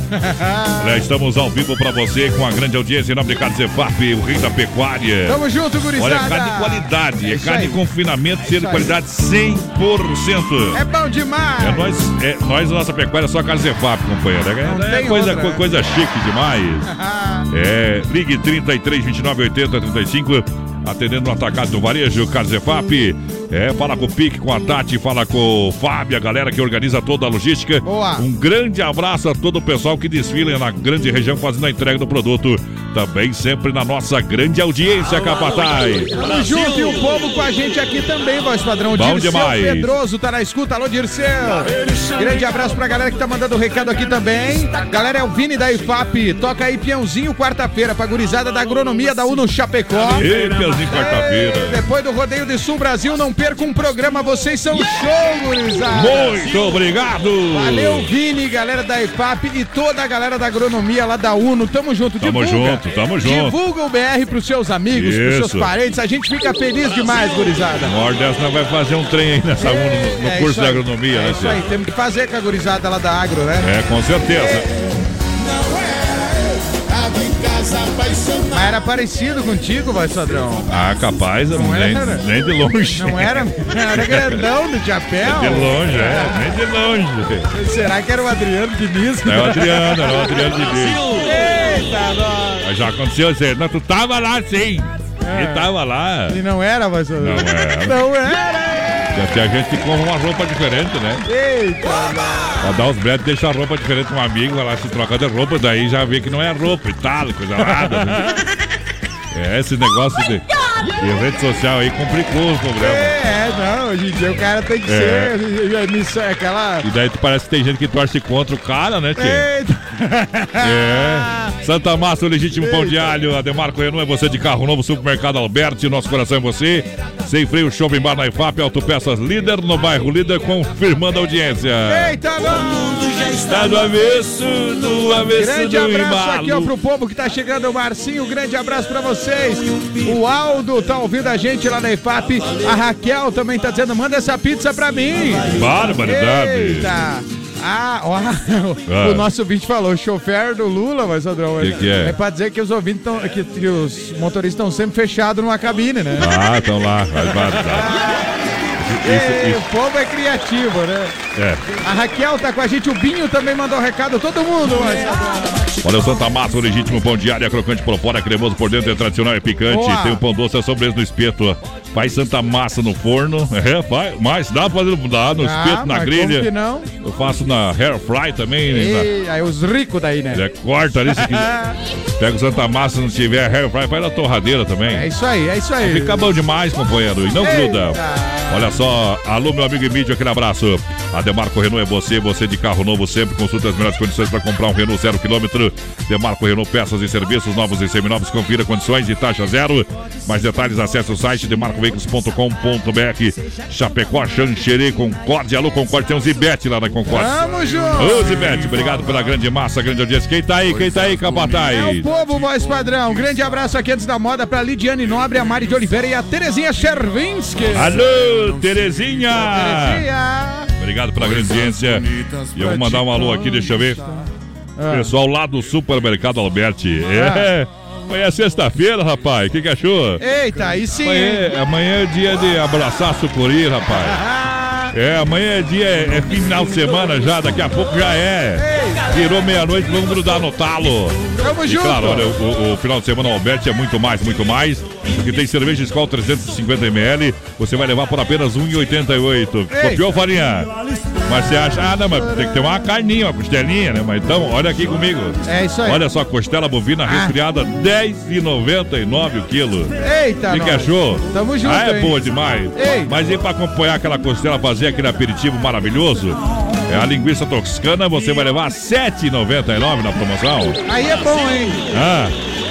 Olha, estamos ao vivo pra você com a grande audiência em nome de Carne Zefap, o rei da pecuária. Tamo junto, gurizada. Olha, carne de qualidade. É É carne de confinamento, de aí. qualidade 100%. É bom demais. É nós, é, nós, a nossa pecuária, é só Carne Zefap, companheiro. É, é coisa, outra. co- coisa chique demais. É, ligue 33 29 80 35. Atendendo no atacado do varejo, Carzefap. É, fala com o Pique, com a Tati, fala com o Fábio, a galera que organiza toda a logística. Boa. Um grande abraço a todo o pessoal que desfila na grande região fazendo a entrega do produto. Também sempre na nossa grande audiência, Capataz. Tamo junto e o povo com a gente aqui também, voz padrão. Bom Dirceu demais. Pedroso tá na escuta. Alô, Dirceu. Grande abraço pra galera que tá mandando o recado aqui também. Galera, é o Vini da IFAP. Toca aí peãozinho quarta-feira pra gurizada da agronomia da UNO Chapecó. Ei, peãozinho quarta-feira. Depois do Rodeio de Sul Brasil, não perca um programa. Vocês são show, gurizada. Muito obrigado. Valeu, Vini, galera da IFAP e toda a galera da agronomia lá da UNO. Tamo junto. Tamo Divulga. junto, tamo junto. Divulga o BR pros seus amigos, pros seus Isso. parentes. A gente fica feliz demais, gurizada. Uma hora dessa nós vai fazer um trem aí nessa UNO, no, no É curso isso de agronomia, É né, isso aí, temos que fazer com a gurizada lá da agro, né? É, com certeza. Mas era parecido contigo, voz padrão. Ah, capaz, Não nem, era? nem de longe. Não era? Era grandão do chapéu. De longe, é, nem de longe. Será que era o Adriano Diniz? É o Adriano, era o Adriano Diniz. Eita, nós. Mas já aconteceu aí. Não, tu tava lá sim. É. Ele tava lá. E não era, padrão? Não era. Não era. Já tem a gente que compra uma roupa diferente, né? Eita, Pra dar os bretes, deixa a roupa diferente com um amigo, vai lá se trocar de roupa, daí já vê que não é roupa e tal, coisa nada. né? É, esse negócio de, de rede social aí complicou os problemas. É, não, hoje em dia o cara tem que É. ser é, missão, é aquela... E daí tu parece que tem gente que torce contra o cara, né, tio? Eita. É. Santa Massa, o legítimo pão de alho. Ademarco Renault é você de carro novo, supermercado Alberti, nosso coração é você. Sem freio, shopping bar na IFAP, autopeças líder no bairro líder, confirmando a audiência. Eita, não! Está do avesso, do avesso Grande do abraço embalo. aqui, ó, pro povo que tá chegando, o Marcinho, grande abraço pra vocês. O Aldo tá ouvindo a gente lá na IFAP. A Raquel também tá dizendo, manda essa pizza pra mim. Barbaridade. Eita. Ah, ó, Ah. o nosso ouvinte falou, chofer do Lula, mas Adrão, Que que é? é pra dizer que os ouvintes estão, que, que os motoristas estão sempre fechados numa cabine, né? Ah, estão lá, faz barbaridade. Ei, Isso, O povo é criativo, né? isso, é. A Raquel tá com a gente, o Binho também mandou um recado, todo mundo, mas... Olha o Santa Massa, o legítimo pão de alho, é crocante por fora, cremoso por dentro, é tradicional e picante. Boa. Tem o pão doce, é sobremesa no espeto. Faz Santa Massa no forno. É, faz. Mas dá pra fazer dá no Ah, espeto, na grelha. não? Eu faço na hair fry também. né? Ei, aí os ricos daí, né? É, corta ali se quiser. Pega o Santa Massa, se não tiver hair fry, faz na torradeira também. É isso aí, é isso aí. Fica bom demais, companheiro. E não Eita. gruda. Olha só, alô, meu amigo Emílio, aquele abraço. A Demarco Renault é você, você de carro novo sempre. Consulta as melhores condições para comprar um Renault zero quilômetro. Demarco Renault, peças e serviços novos e seminovos. Confira condições e taxa zero. Mais detalhes, acesse o site demarcoveículos.com.br. Chapecó, Xanxerê, Concórdia. Alô, Concórdia, tem um Zibete lá na Concórdia. Tamo junto. Ô, Zibete, obrigado pela grande massa, grande audiência. Quem tá aí, quem tá aí, Capataz? É o povo, voz padrão. Grande abraço aqui antes da moda pra Lidiane Nobre, a Mari de Oliveira e a Terezinha Chervinsky. Alô, Terezinha! Terezinha! Obrigado pela grande audiência. E eu vou mandar um alô aqui, deixa eu ver. Ah. Pessoal lá do Supermercado Alberti. É. Amanhã é sexta-feira, rapaz. O que, que achou? Eita, aí sim. Amanhã, hein? amanhã é dia de abraçar sucuri, rapaz. É, amanhã é dia, é, é final de semana já, daqui a pouco já é. Virou meia-noite, vamos grudar no talo. Tamo E junto. claro, olha, o, o final de semana Alberti é muito mais, muito mais. Porque tem cerveja Skol 350ml, você vai levar por apenas R$ 1,88. Copiou, Farinha? Mas você acha, ah, não, mas tem que ter uma carninha, uma costelinha, né? Mas então, olha aqui comigo. É isso aí. Olha só, costela bovina resfriada, R$ 10,99 o quilo. Eita, O que, achou? Tamo junto, Ah, é hein? boa demais. Ei. Mas e pra acompanhar aquela costela, fazer aquele aperitivo maravilhoso? É a linguiça toscana, você vai levar R$ 7,99 na promoção. Aí é bom, hein? Ah,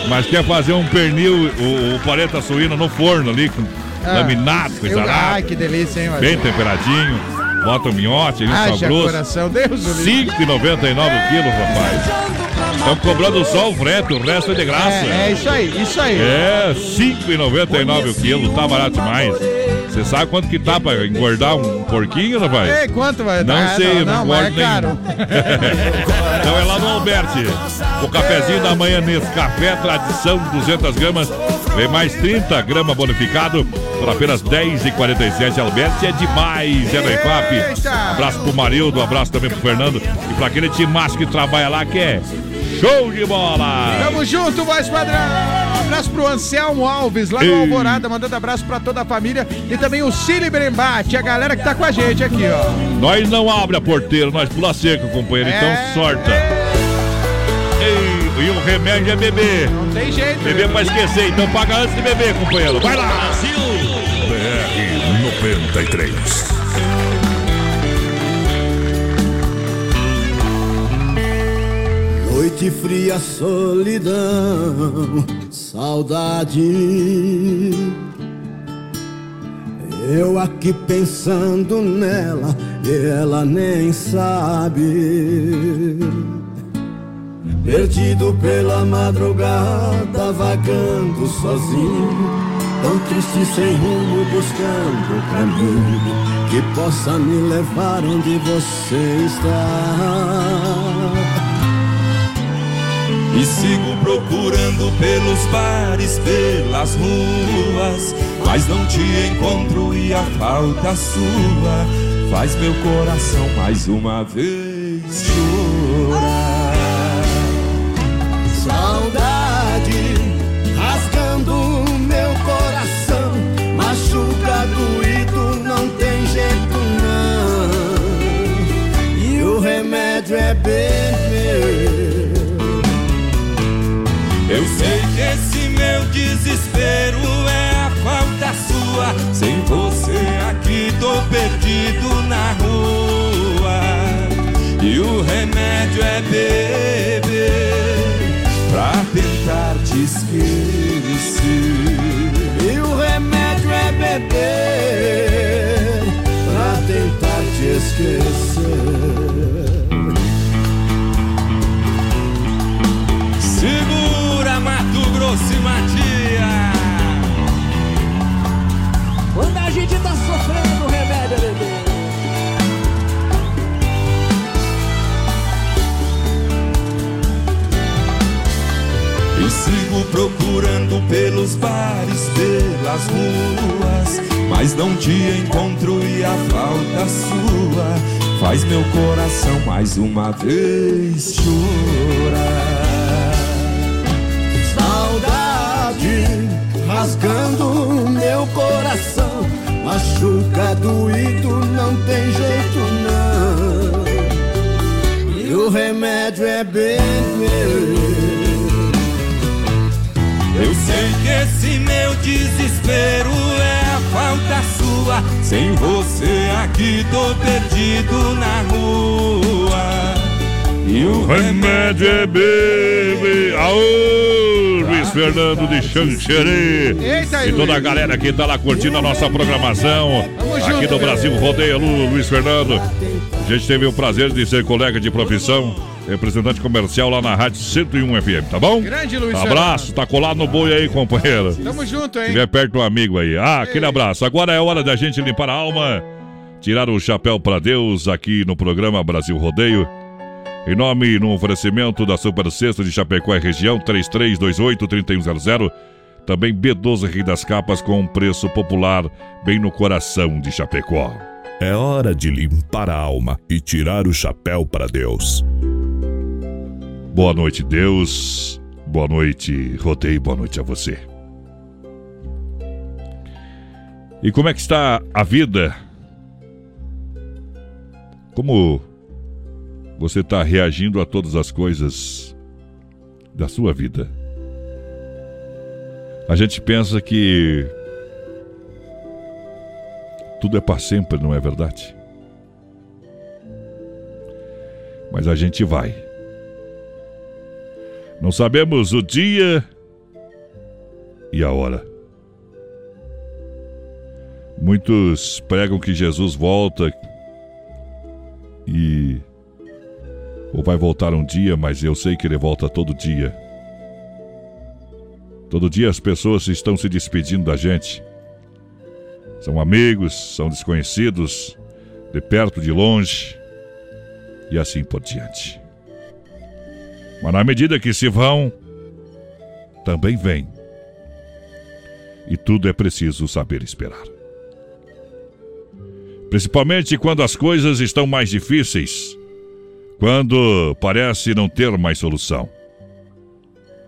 mas quer fazer um pernil, o, o paleta suíno no forno ali, com Ah. laminado, coisa Eu- lá. Ai, que delícia, hein, Bem temperadinho. Bota o minhote, sal grosso. coração, Deus do livre. 5,99 quilos, rapaz. Estão cobrando só o frete, o resto é de graça. É, é isso aí, isso aí. É, 5,99 o quilo, tá barato demais. Você sabe quanto que tá pra engordar um porquinho, rapaz? Ei, quanto vai Não dar? sei, não, não, não, é caro. então é lá no Alberti. O cafezinho da manhã nesse café, tradição 200 gramas. Vem mais 30 gramas bonificado por apenas 10,47. Alberti é demais, é no EFAP. Abraço pro Marildo, abraço também pro Fernando. E pra aquele timaço que trabalha lá, que é show de bola! Tamo junto, voz padrão. Abraço pro Anselmo Alves, lá no. Alvorada, mandando abraço pra toda a família. E também o Cine Brembate, a galera que tá com a gente aqui, ó. Nós não abre a porteira, nós pula seco, companheiro. É. Então sorta. Ei, e o remédio é beber. Não tem jeito. Beber pra esquecer, então paga antes de beber, companheiro. Vai lá! BR 93. Noite fria, solidão, saudade. Eu aqui pensando nela e ela nem sabe. Perdido pela madrugada, vagando sozinho, tão triste sem rumo, buscando o caminho que possa me levar onde você está. E sigo procurando pelos bares, pelas ruas, mas não te encontro e a falta sua faz meu coração mais uma vez chorar. Beber. Eu sei que esse meu desespero é a falta sua. Sem você aqui tô perdido na rua. E o remédio é beber pra tentar te esquecer. Mais uma vez chorar. Saudade rasgando meu coração, machuca doído, não tem jeito não. E o remédio é beber. Eu sei que esse meu desespero é a falta sua. Sem você aqui tô perdido na Remédio é. Aô, Luiz Fernando de Xanxerê. E toda a galera que tá lá curtindo a nossa programação. Aqui do Brasil Rodeia Lu, Luiz Fernando. A gente teve o prazer de ser colega de profissão, representante comercial lá na Rádio 101 FM, tá bom? Grande Luiz Abraço, tá colado no boi aí, companheiro. Tamo junto, hein? tiver perto um amigo aí. Ah, aquele abraço. Agora é hora da gente limpar a alma, tirar o chapéu pra Deus aqui no programa Brasil Rodeio. Em nome no oferecimento da Super Sexta de Chapecó e região 3328-3100. Também B12 Rei das Capas com um preço popular bem no coração de Chapecó. É hora de limpar a alma e tirar o chapéu para Deus. Boa noite, Deus. Boa noite, Rodeio. Boa noite a você. E como é que está a vida? Como você está reagindo a todas as coisas da sua vida? A gente pensa que tudo é para sempre, não é verdade? Mas a gente vai. Não sabemos o dia e a hora. Muitos pregam que Jesus volta e ou vai voltar um dia, mas eu sei que ele volta todo dia. Todo dia as pessoas estão se despedindo da gente. São amigos, são desconhecidos, de perto, de longe, e assim por diante. Mas na medida que se vão, também vem. E tudo é preciso saber esperar. Principalmente quando as coisas estão mais difíceis, quando parece não ter mais solução.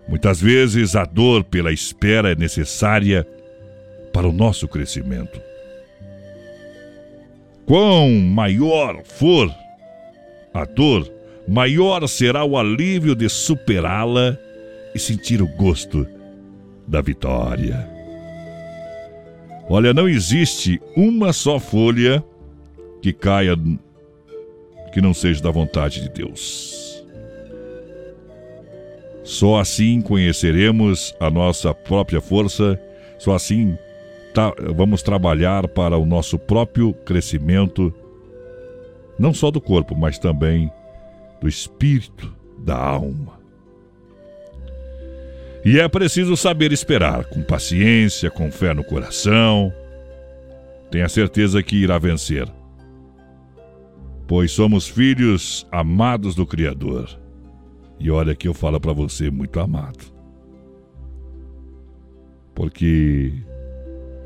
Muitas vezes a dor pela espera é necessária para o nosso crescimento. Quão maior for a dor, maior será o alívio de superá-la e sentir o gosto da vitória. Olha, não existe uma só folha que caia que não seja da vontade de Deus. Só assim conheceremos a nossa própria força, só assim vamos trabalhar para o nosso próprio crescimento, não só do corpo, mas também do espírito, da alma. E é preciso saber esperar, com paciência, com fé no coração. Tenha certeza que irá vencer pois somos filhos amados do Criador. E olha que eu falo para você, muito amado. Porque,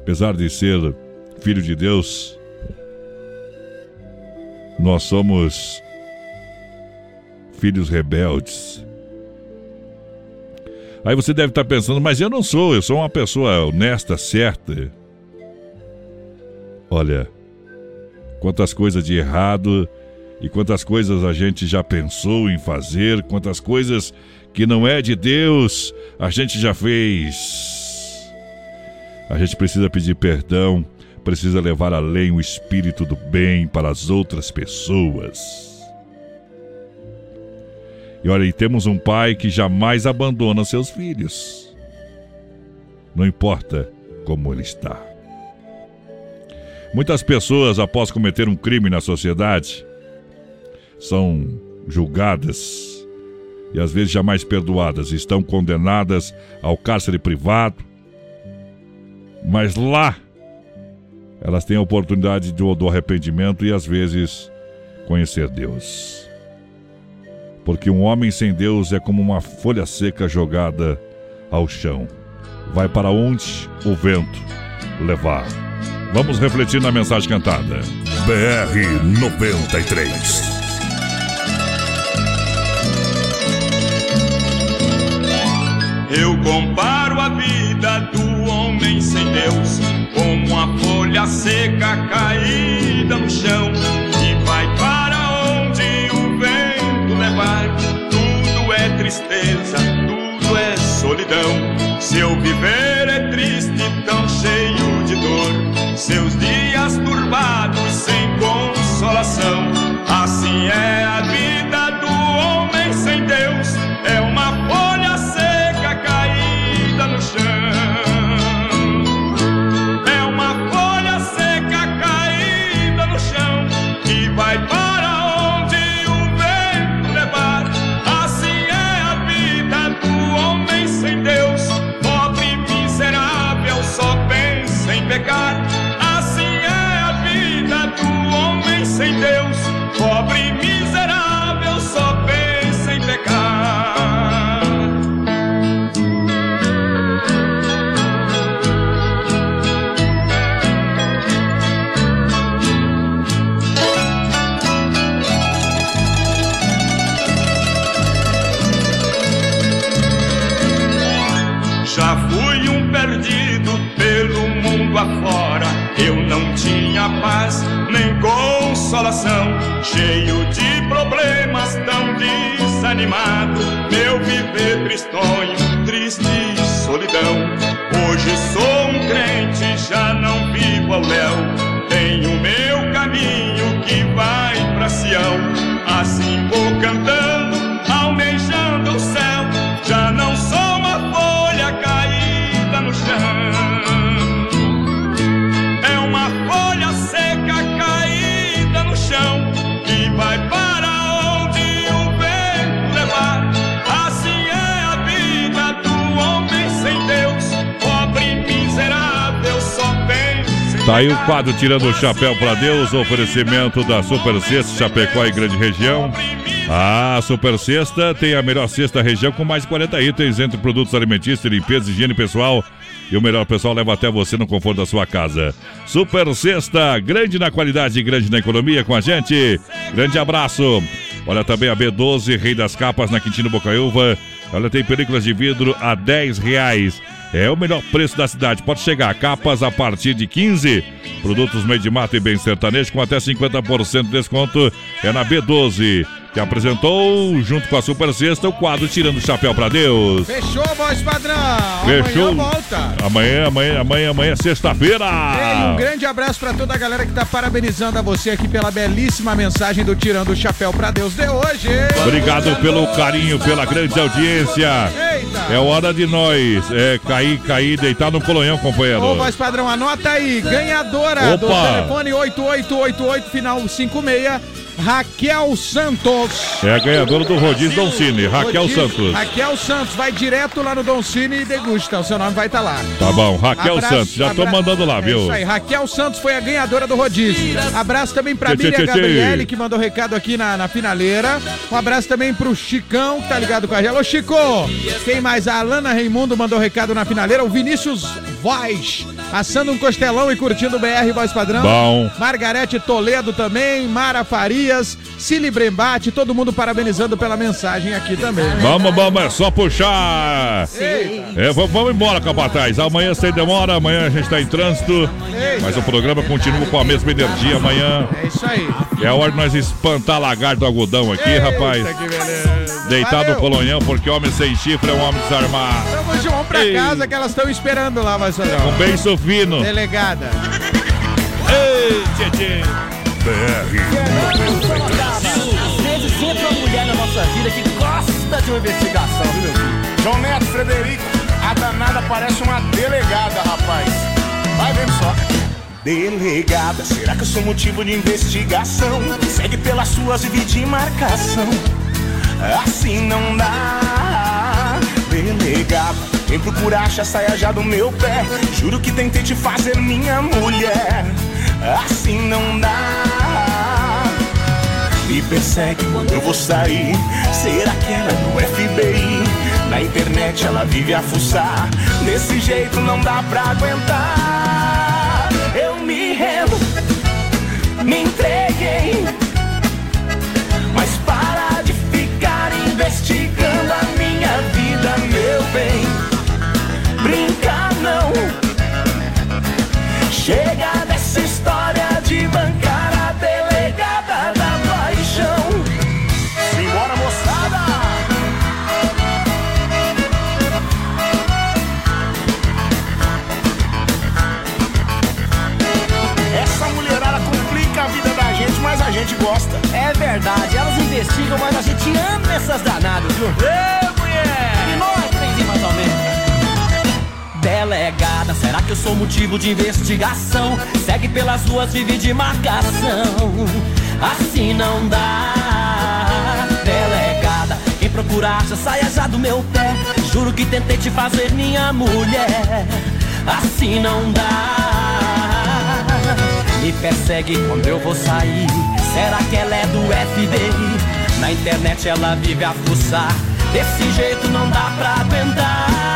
apesar de ser filho de Deus, nós somos filhos rebeldes. Aí você deve estar pensando, mas eu não sou, eu sou uma pessoa honesta, certa. Olha, quantas coisas de errado e quantas coisas a gente já pensou em fazer, quantas coisas que não é de Deus a gente já fez. A gente precisa pedir perdão, precisa levar além o espírito do bem para as outras pessoas. E olha, e temos um pai que jamais abandona seus filhos. Não importa como ele está. Muitas pessoas, após cometer um crime na sociedade, são julgadas e às vezes jamais perdoadas, estão condenadas ao cárcere privado, mas lá elas têm a oportunidade do, do arrependimento e às vezes conhecer Deus. Porque um homem sem Deus é como uma folha seca jogada ao chão. Vai para onde o vento levar. Vamos refletir na mensagem cantada. BR 93. Eu comparo a vida do homem sem Deus como uma folha seca caída no chão e vai para onde o vento levar. Tudo é tristeza, tudo é solidão. Seu viver é triste, tão cheio. Seus dias turbados sem consolação. Assim é a vida do homem sem Deus. É uma folha seca caída no chão. É uma folha seca caída no chão que vai para onde o vento levar. Assim é a vida do homem sem Deus, pobre, miserável, só pensa em pecar. Aí o quadro Tirando o Chapéu para Deus, oferecimento da Super Sexta Chapecó e Grande Região. A Super Sexta tem a melhor cesta região com mais de 40 itens entre produtos alimentícios, limpeza, higiene pessoal. E o melhor pessoal leva até você no conforto da sua casa. Super Sexta, grande na qualidade e grande na economia com a gente. Grande abraço. Olha também a B12, Rei das Capas na Quintino Bocaiúva. Olha, tem películas de vidro a 10 reais. É o melhor preço da cidade. Pode chegar. Capas a partir de 15. Produtos meio de mato e bem sertanejo com até 50% de desconto. É na B12 que apresentou, junto com a Super Sexta, o quadro Tirando o Chapéu pra Deus. Fechou, voz padrão. Fechou. Amanhã volta. Amanhã, amanhã, amanhã, amanhã, sexta-feira. Ei, um grande abraço pra toda a galera que tá parabenizando a você aqui pela belíssima mensagem do Tirando o Chapéu pra Deus de hoje. Obrigado pelo carinho, pela grande audiência. Eita. É hora de nós é, cair, cair, deitar no colonhão, companheiro. Ô, voz padrão, anota aí. Ganhadora do Opa. telefone 8888, final 56. Raquel Santos. É a ganhadora do Rodízio Don Cine, Raquel Rodízio. Santos. Raquel Santos, vai direto lá no Don Cine e degusta. O seu nome vai estar lá. Tá bom, Raquel Abraço, Santos, já tô mandando lá, É viu? isso aí, Raquel Santos foi a ganhadora do rodízio. Abraço também pra Tchê, Miriam tchê. Gabriele, que mandou recado aqui na, na finaleira. Um abraço também pro Chicão, que tá ligado com a gente. Alô, Chico! Quem mais? A Alana Raimundo mandou recado na finaleira. O Vinícius Voz, assando um costelão e curtindo o BR Voz Padrão. Bom. Margarete Toledo também, Mara Farias, Cili Brembate, todo mundo parabenizando pela mensagem aqui também. Vamos, vamos, é só puxar. É, vamos, vamos embora, capataz. Amanhã sem demora, amanhã a gente tá em trânsito. Mas o programa continua com a mesma energia amanhã. É isso aí. É a hora de nós espantar lagarto do algodão aqui, rapaz. Valeu. no colonhão, porque homem sem chifre é um homem desarmado. Vamos, João, pra Ei. casa que elas estão esperando lá, vai Com beijo fino. Delegada. Ei, tchê, tchê. Às vezes sempre uma mulher na nossa vida que gosta de uma investigação, meu filho? João Neto, Frederico, a danada parece uma delegada, rapaz. Vai vendo só. Delegada, será que eu sou motivo de investigação? Segue pelas suas e de marcação. Assim não dá. Delegada, vem procurar acha saia já do meu pé. Juro que tentei te fazer minha mulher. Assim não dá. Me persegue quando eu vou sair. Será que ela é do FBI? Na internet ela vive a fuçar. Desse jeito não dá pra aguentar. Eu me rendo, me entreguei. Verdade, elas investigam, mas a gente ama essas danadas, viu? Ê, mulher! E nós, trenzinho, mais ou menos. Delegada, será que eu sou motivo de investigação? Segue pelas ruas, vive de marcação. Assim não dá. Delegada, quem procura acha, saia já do meu pé. Juro que tentei te fazer minha mulher. Assim não dá. Me persegue quando eu vou sair. Será que ela é do FBI? Na internet ela vive a fuçar. Desse jeito não dá pra aguentar.